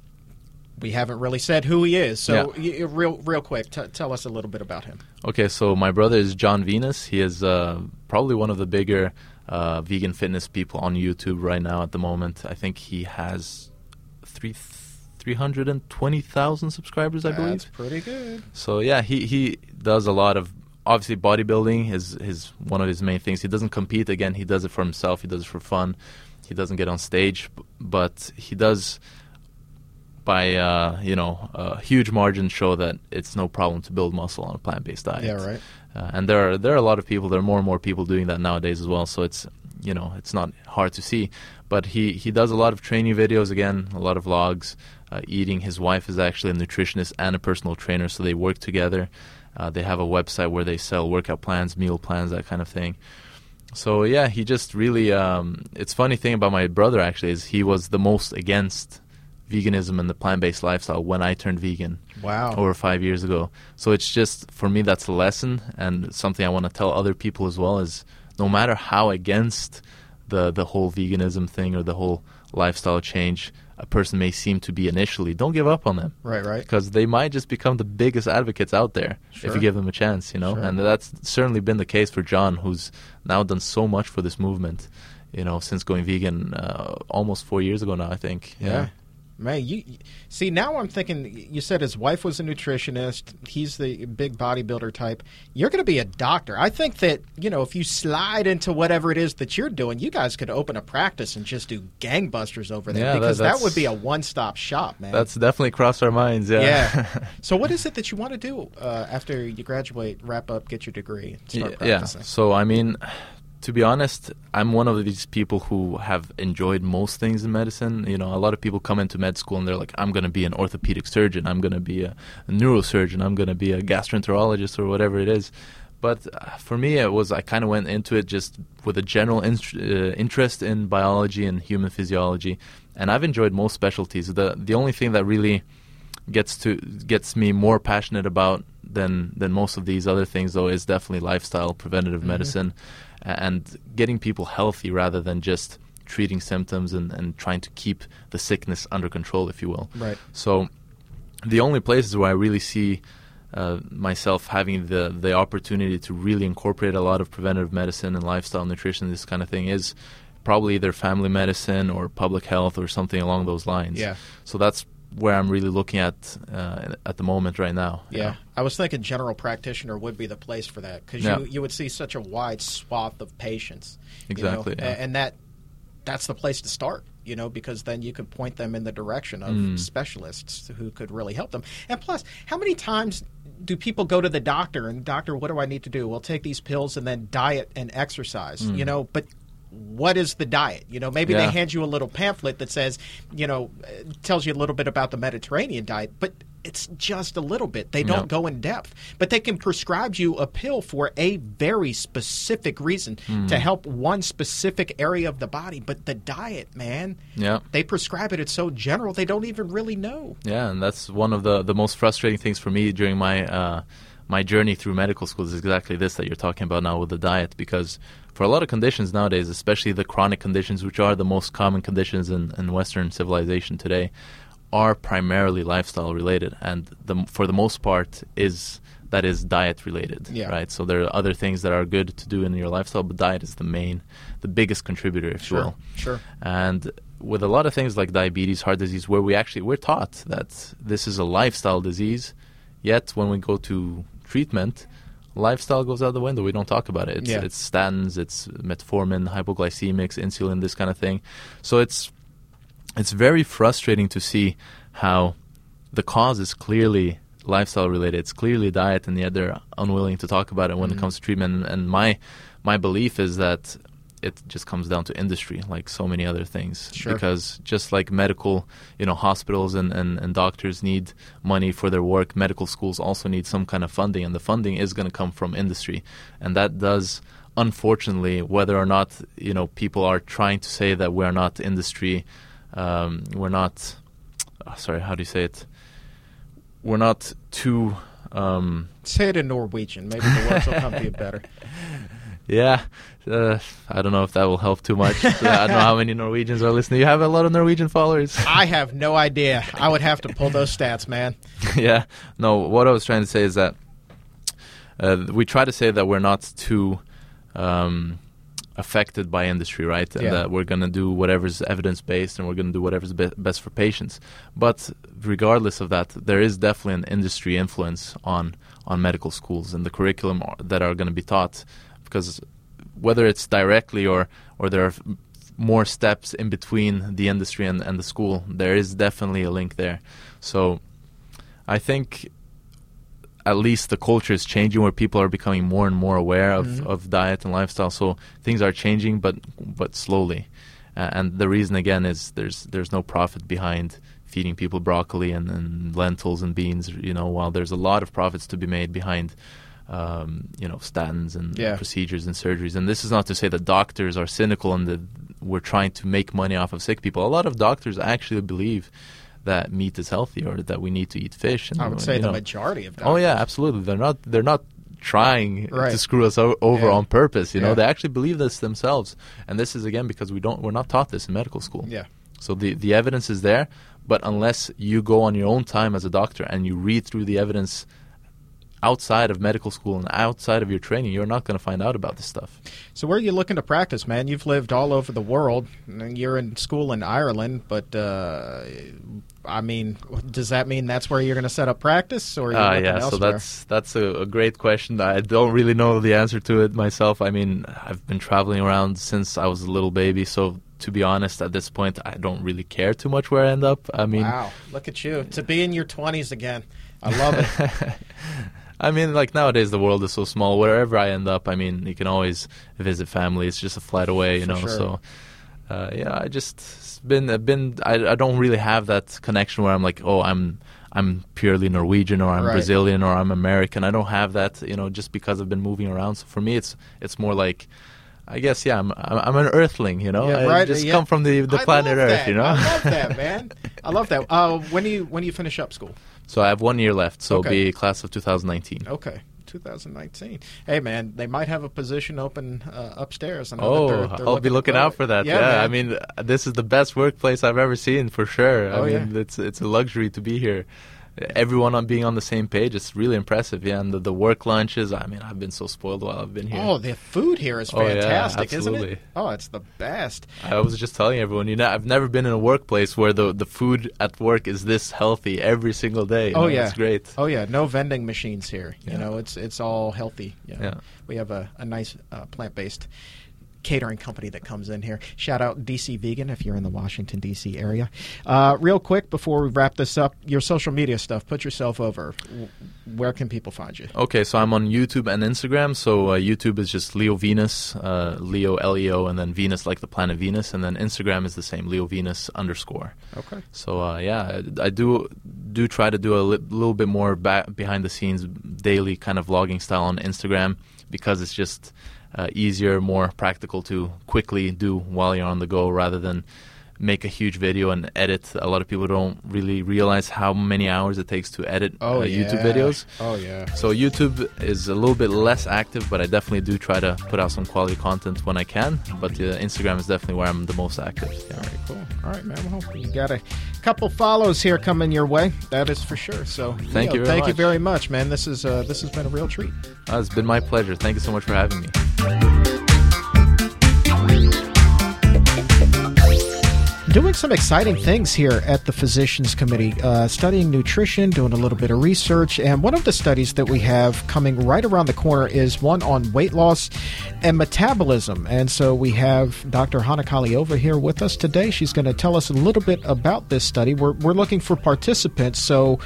we haven't really said who he is. So, y- y- real, real quick, t- tell us a little bit about him. Okay, so my brother is Jon Venus. He is uh, probably one of the bigger uh, vegan fitness people on YouTube right now at the moment. I think he has three three hundred and twenty thousand subscribers, I That's believe. That's pretty good. So yeah, he he does a lot of obviously bodybuilding is his one of his main things. He doesn't compete again. He does it for himself. He does it for fun. He doesn't get on stage, but he does by uh, you know a huge margin show that it's no problem to build muscle on a plant-based diet. Yeah, right. Uh, and there are there are a lot of people. There are more and more people doing that nowadays as well. So it's you know it's not hard to see. But he he does a lot of training videos again, a lot of vlogs, uh, eating. His wife is actually a nutritionist and a personal trainer, so they work together. Uh, they have a website where they sell workout plans, meal plans, that kind of thing. So yeah, he just really. Um, it's funny thing about my brother actually is he was the most against veganism and the plant-based lifestyle when I turned vegan Wow. over five years ago. So it's just for me that's a lesson and something I want to tell other people as well is no matter how against the the whole veganism thing or the whole lifestyle change a person may seem to be initially, don't give up on them Right, right. because they might just become the biggest advocates out there if you give them a chance, you know. Sure. And that's certainly been the case for Jon, who's now done so much for this movement, you know, since going vegan uh, almost four years ago now, I think. Yeah. Man, you see now I'm thinking you said his wife was a nutritionist, he's the big bodybuilder type. You're going to be a doctor. I think that, you know, if you slide into whatever it is that you're doing, you guys could open a practice and just do gangbusters over there Yeah, because that, that's- would be a one-stop shop, man. That's definitely crossed our minds. Yeah. yeah. so what is it that you want to do uh, after you graduate, wrap up, get your degree, and start yeah. practicing? So I mean, to be honest, I'm one of these people who have enjoyed most things in medicine. You know, a lot of people come into med school and they're like, "I'm going to be an orthopedic surgeon. I'm going to be a, a neurosurgeon. I'm going to be a gastroenterologist or whatever it is." But uh, for me, it was I kind of went into it just with a general in, uh, interest in biology and human physiology, and I've enjoyed most specialties. The the only thing that really gets to gets me more passionate about than than most of these other things though is definitely lifestyle preventative medicine a- and getting people healthy rather than just treating symptoms and, and trying to keep the sickness under control if you will Right. so the only places where I really see uh, myself having the the opportunity to really incorporate a lot of preventative medicine and lifestyle nutrition, this kind of thing, is probably either family medicine or public health or something along those lines. Yeah. So that's where I'm really looking at uh, at the moment right now. you Yeah. I was thinking general practitioner would be the place for that because Yeah. you you would see such a wide swath of patients. you know, Exactly, yeah. and that that's the place to start. You know, because then you could point them in the direction of Mm. specialists who could really help them. And plus, how many times do people go to the doctor and doctor, what do I need to do? Well, take these pills and then diet and exercise. Mm. You know, but what is the diet? You know, maybe they hand you a little pamphlet that says, you know, tells you a little bit about the Mediterranean diet, but it's just a little bit. They don't Yeah. go in depth, but they can prescribe you a pill for a very specific reason Hmm. to help one specific area of the body. But the diet, man, Yeah. they prescribe it. It's so general they don't even really know. Yeah, and that's one of the, the most frustrating things for me during my uh, my journey through medical school is exactly this that you're talking about now with the diet. Because for a lot of conditions nowadays, especially the chronic conditions, which are the most common conditions in, in Western civilization today, are primarily lifestyle related, and the, for the most part is that is diet related. Yeah. Right. So there are other things that are good to do in your lifestyle, but diet is the main, the biggest contributor, if you will. sure. And with a lot of things like diabetes, heart disease, where we actually we're taught that this is a lifestyle disease, yet when we go to treatment, lifestyle goes out the window. We don't talk about it. It's, Yeah. it's statins, it's metformin, hypoglycemics, insulin, this kind of thing. So it's it's very frustrating to see how the cause is clearly lifestyle related. It's clearly diet, and yet they're unwilling to talk about it when Mm-hmm. it comes to treatment. And my my belief is that it just comes down to industry, like so many other things. Sure. Because just like medical, you know, hospitals and, and, and doctors need money for their work, medical schools also need some kind of funding, and the funding is going to come from industry, and that does. Unfortunately, whether or not you know people are trying to say that we're not industry, um, we're not. oh, sorry, how do you say it? We're not too. Um, Say it in Norwegian. Maybe the words will come to you better. yeah, uh, I don't know if that will help too much. I don't know how many Norwegians are listening. You have a lot of Norwegian followers. I have no idea. I would have to pull those stats, man. yeah. No, what I was trying to say is that uh, we try to say that we're not too um, affected by industry, right? And Yeah. that we're going to do whatever's evidence based and we're going to do whatever's be- best for patients. But regardless of that, there is definitely an industry influence on on medical schools and the curriculum that are going to be taught, because whether it's directly or or there are more steps in between the industry and, and the school, there is definitely a link there. So I think at least the culture is changing where people are becoming more and more aware of, Mhm. of diet and lifestyle. So things are changing, but but slowly. Uh, and the reason again is there's there's no profit behind feeding people broccoli and, and lentils and beans. You know, while there's a lot of profits to be made behind. Um, you know, statins and Yeah. procedures and surgeries. And this is not to say that doctors are cynical and that we're trying to make money off of sick people. A lot of doctors actually believe that meat is healthy or that we need to eat fish. And, I would say the know, majority of Oh yeah, absolutely. They're not they're not trying Right. to screw us o- over Yeah. on purpose. You know, Yeah. they actually believe this themselves. And this is again because we don't we're not taught this in medical school. Yeah. So the the evidence is there, but unless you go on your own time as a doctor and you read through the evidence outside of medical school and outside of your training, you're not going to find out about this stuff. So where are you looking to practice, man? You've lived all over the world. You're in school in Ireland, but uh, I mean, does that mean that's where you're going to set up practice, or Uh, yeah, so that's that's a, a great question. I don't really know the answer to it myself. I mean, I've been traveling around since I was a little baby, so to be honest, at this point, I don't really care too much where I end up. I mean, wow, look at you to be in your 20s again. I love it. I mean, like nowadays, the world is so small. Wherever I end up, I mean, you can always visit family. It's just a flight away, you know. sure. So, uh, yeah, I just it's been I've been. I, I don't really have that connection where I'm like, oh, I'm I'm purely Norwegian or I'm Right. Brazilian or I'm American. I don't have that, you know, just because I've been moving around. So for me, it's it's more like. I guess yeah, I'm I'm, an Earthling, you know. Yeah, I just yeah. come from the the planet Earth, that. you know. I love that, man. I love that. Uh, when do you when do you finish up school? So I have one year left, so Okay. it'll be class of 2019. Okay. 2019. Hey, man, they might have a position open uh, upstairs. I know that Oh, they're- they're I'll be looking out for that. Yeah, Yeah. I mean, this is the best workplace I've ever seen for sure. Oh, I mean, yeah. it's it's a luxury to be here. Everyone on being on the same page, it's really impressive. Yeah, and the, the work lunches. I mean, I've been so spoiled while I've been here. Oh, the food here is Oh, yeah, fantastic, isn't it? Oh, it's the best. I was just telling everyone, you know, I've never been in a workplace where the the food at work is this healthy every single day. Oh know, yeah, it's great. Oh yeah, no vending machines here. You know, it's it's all healthy. You know. Yeah. We have a, a nice uh, plant based. Catering company that comes in here. Shout out DC Vegan if you're in the Washington D.C. area. Uh, real quick before we wrap this up, your social media stuff. Put yourself over. Where can people find you? Okay, so I'm on YouTube and Instagram. So uh, YouTube is just Leo Venus, uh, Leo L E O, and then Venus like the planet Venus, and then Instagram is the same, Leo Venus underscore. Okay. So uh, yeah, I, I do do try to do a li- little bit more ba- behind the scenes, daily kind of vlogging style on Instagram because it's just uh, easier, more practical to quickly do while you're on the go rather than make a huge video and edit. A lot of people don't really realize how many hours it takes to edit Oh, uh, YouTube yeah. videos. Oh yeah. So YouTube is a little bit less active, but I definitely do try to put out some quality content when I can. But uh, Instagram is definitely where I'm the most active. Yeah. All right, cool. All right, man. Well, you got a couple follows here coming your way. That is for sure. So Thank Leo, you very Thank you very much, man. This is uh, this has been a real treat. Uh, it's been my pleasure. Thank you so much for having me. Doing some exciting things here at the Physicians Committee, uh, studying nutrition, doing a little bit of research. And one of the studies that we have coming right around the corner is one on weight loss and metabolism. And so we have Dr. Hana Kahleova here with us today. She's going to tell us a little bit about this study. We're, we're looking for participants. So,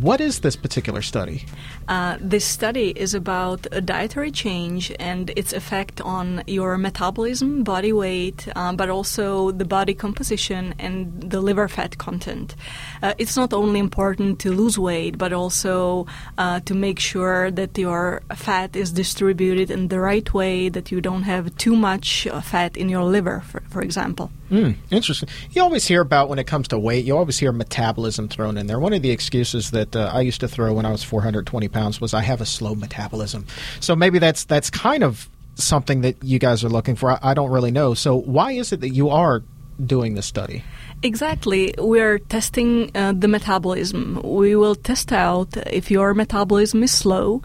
what is this particular study? Uh, this study is about a dietary change and its effect on your metabolism, body weight, um, but also the body composition and the liver fat content. Uh, it's not only important to lose weight, but also uh, to make sure that your fat is distributed in the right way, that you don't have too much uh, fat in your liver, for, for example. Mm, interesting. You always hear about when it comes to weight, you always hear metabolism thrown in there. One of the excuses that uh, I used to throw when I was 420 pounds was I have a slow metabolism. So maybe that's that's kind of something that you guys are looking for. I, I don't really know. So why is it that you are doing this study? Exactly. We're testing uh, the metabolism. We will test out if your metabolism is slow,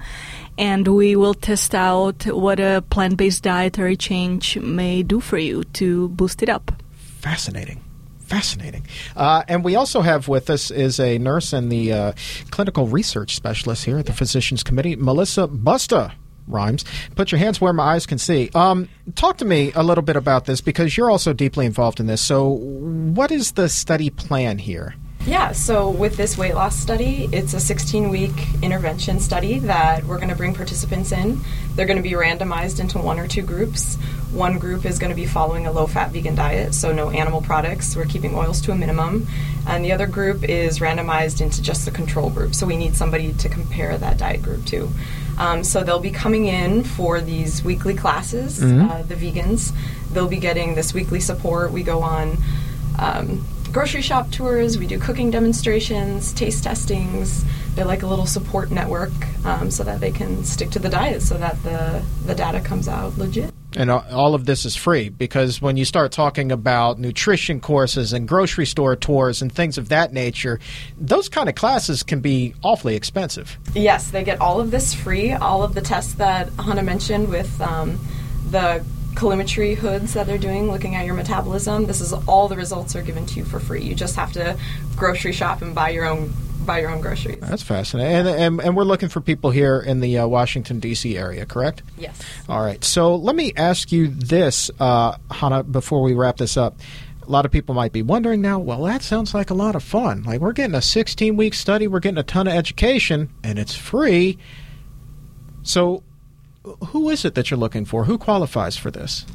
and we will test out what a plant based dietary change may do for you to boost it up. Fascinating. Fascinating. Uh, and we also have with us is a nurse and the uh, clinical research specialist here at the Physicians Committee, Melissa Busta. Rhymes. Put your hands where my eyes can see. Um, talk to me a little bit about this because you're also deeply involved in this. So, what is the study plan here? Yeah, so with this weight loss study, it's a 16 week intervention study that we're going to bring participants in. They're going to be randomized into one or two groups. One group is going to be following a low fat vegan diet, so no animal products. We're keeping oils to a minimum. And the other group is randomized into just the control group, so we need somebody to compare that diet group to. Um, so they'll be coming in for these weekly classes, uh, the vegans. They'll be getting this weekly support. We go on um, grocery shop tours, we do cooking demonstrations, taste testings. They're like a little support network um, so that they can stick to the diet so that the, the data comes out legit. And all of this is free because when you start talking about nutrition courses and grocery store tours and things of that nature, those kind of classes can be awfully expensive. Yes, they get all of this free. All of the tests that Hana mentioned with um, the calorimetry hoods that they're doing, looking at your metabolism. This is all the results are given to you for free. You just have to grocery shop and buy your own buy your own groceries. That's fascinating. And, and, and we're looking for people here in the uh, Washington, D.C. area, correct? Yes. All right. So let me ask you this, uh, Hana, before we wrap this up. A lot of people might be wondering now, well, that sounds like a lot of fun. Like, we're getting a 16 week study, we're getting a ton of education, and it's free. So, who is it that you're looking for? Who qualifies for this?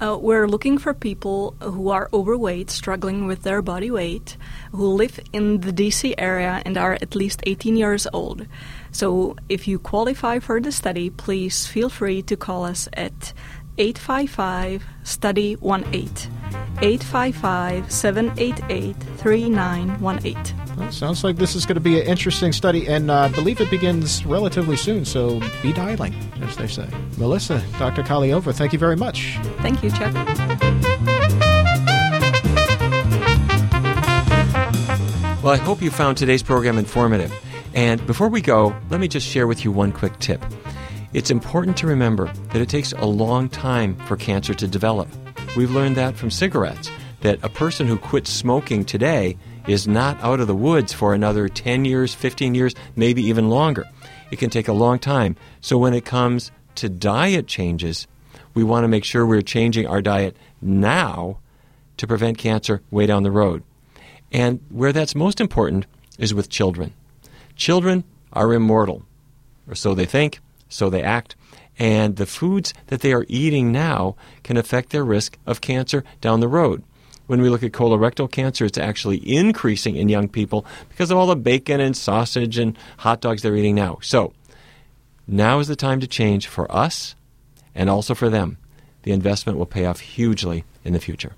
Uh, we're looking for people who are overweight, struggling with their body weight, who live in the DC area and are at least 18 years old. So if you qualify for the study, please feel free to call us at 855 Study 18. 855 788 3918. Well, sounds like this is going to be an interesting study, and uh, I believe it begins relatively soon, so be dialing, as they say. Melissa, Dr. Kahleova, thank you very much. Thank you, Chuck. Well, I hope you found today's program informative. And before we go, let me just share with you one quick tip. It's important to remember that it takes a long time for cancer to develop. We've learned that from cigarettes, that a person who quits smoking today is not out of the woods for another 10 years, 15 years, maybe even longer. It can take a long time. So when it comes to diet changes, we want to make sure we're changing our diet now to prevent cancer way down the road. And where that's most important is with children. Children are immortal, or so they think, so they act, and the foods that they are eating now can affect their risk of cancer down the road. When we look at colorectal cancer, it's actually increasing in young people because of all the bacon and sausage and hot dogs they're eating now. So, now is the time to change for us and also for them. The investment will pay off hugely in the future.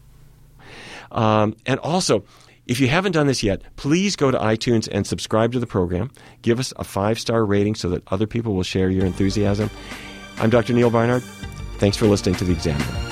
Um, and also, if you haven't done this yet, please go to iTunes and subscribe to the program. Give us a five star rating so that other people will share your enthusiasm. I'm Dr. Neal Barnard. Thanks for listening to The Exam Room.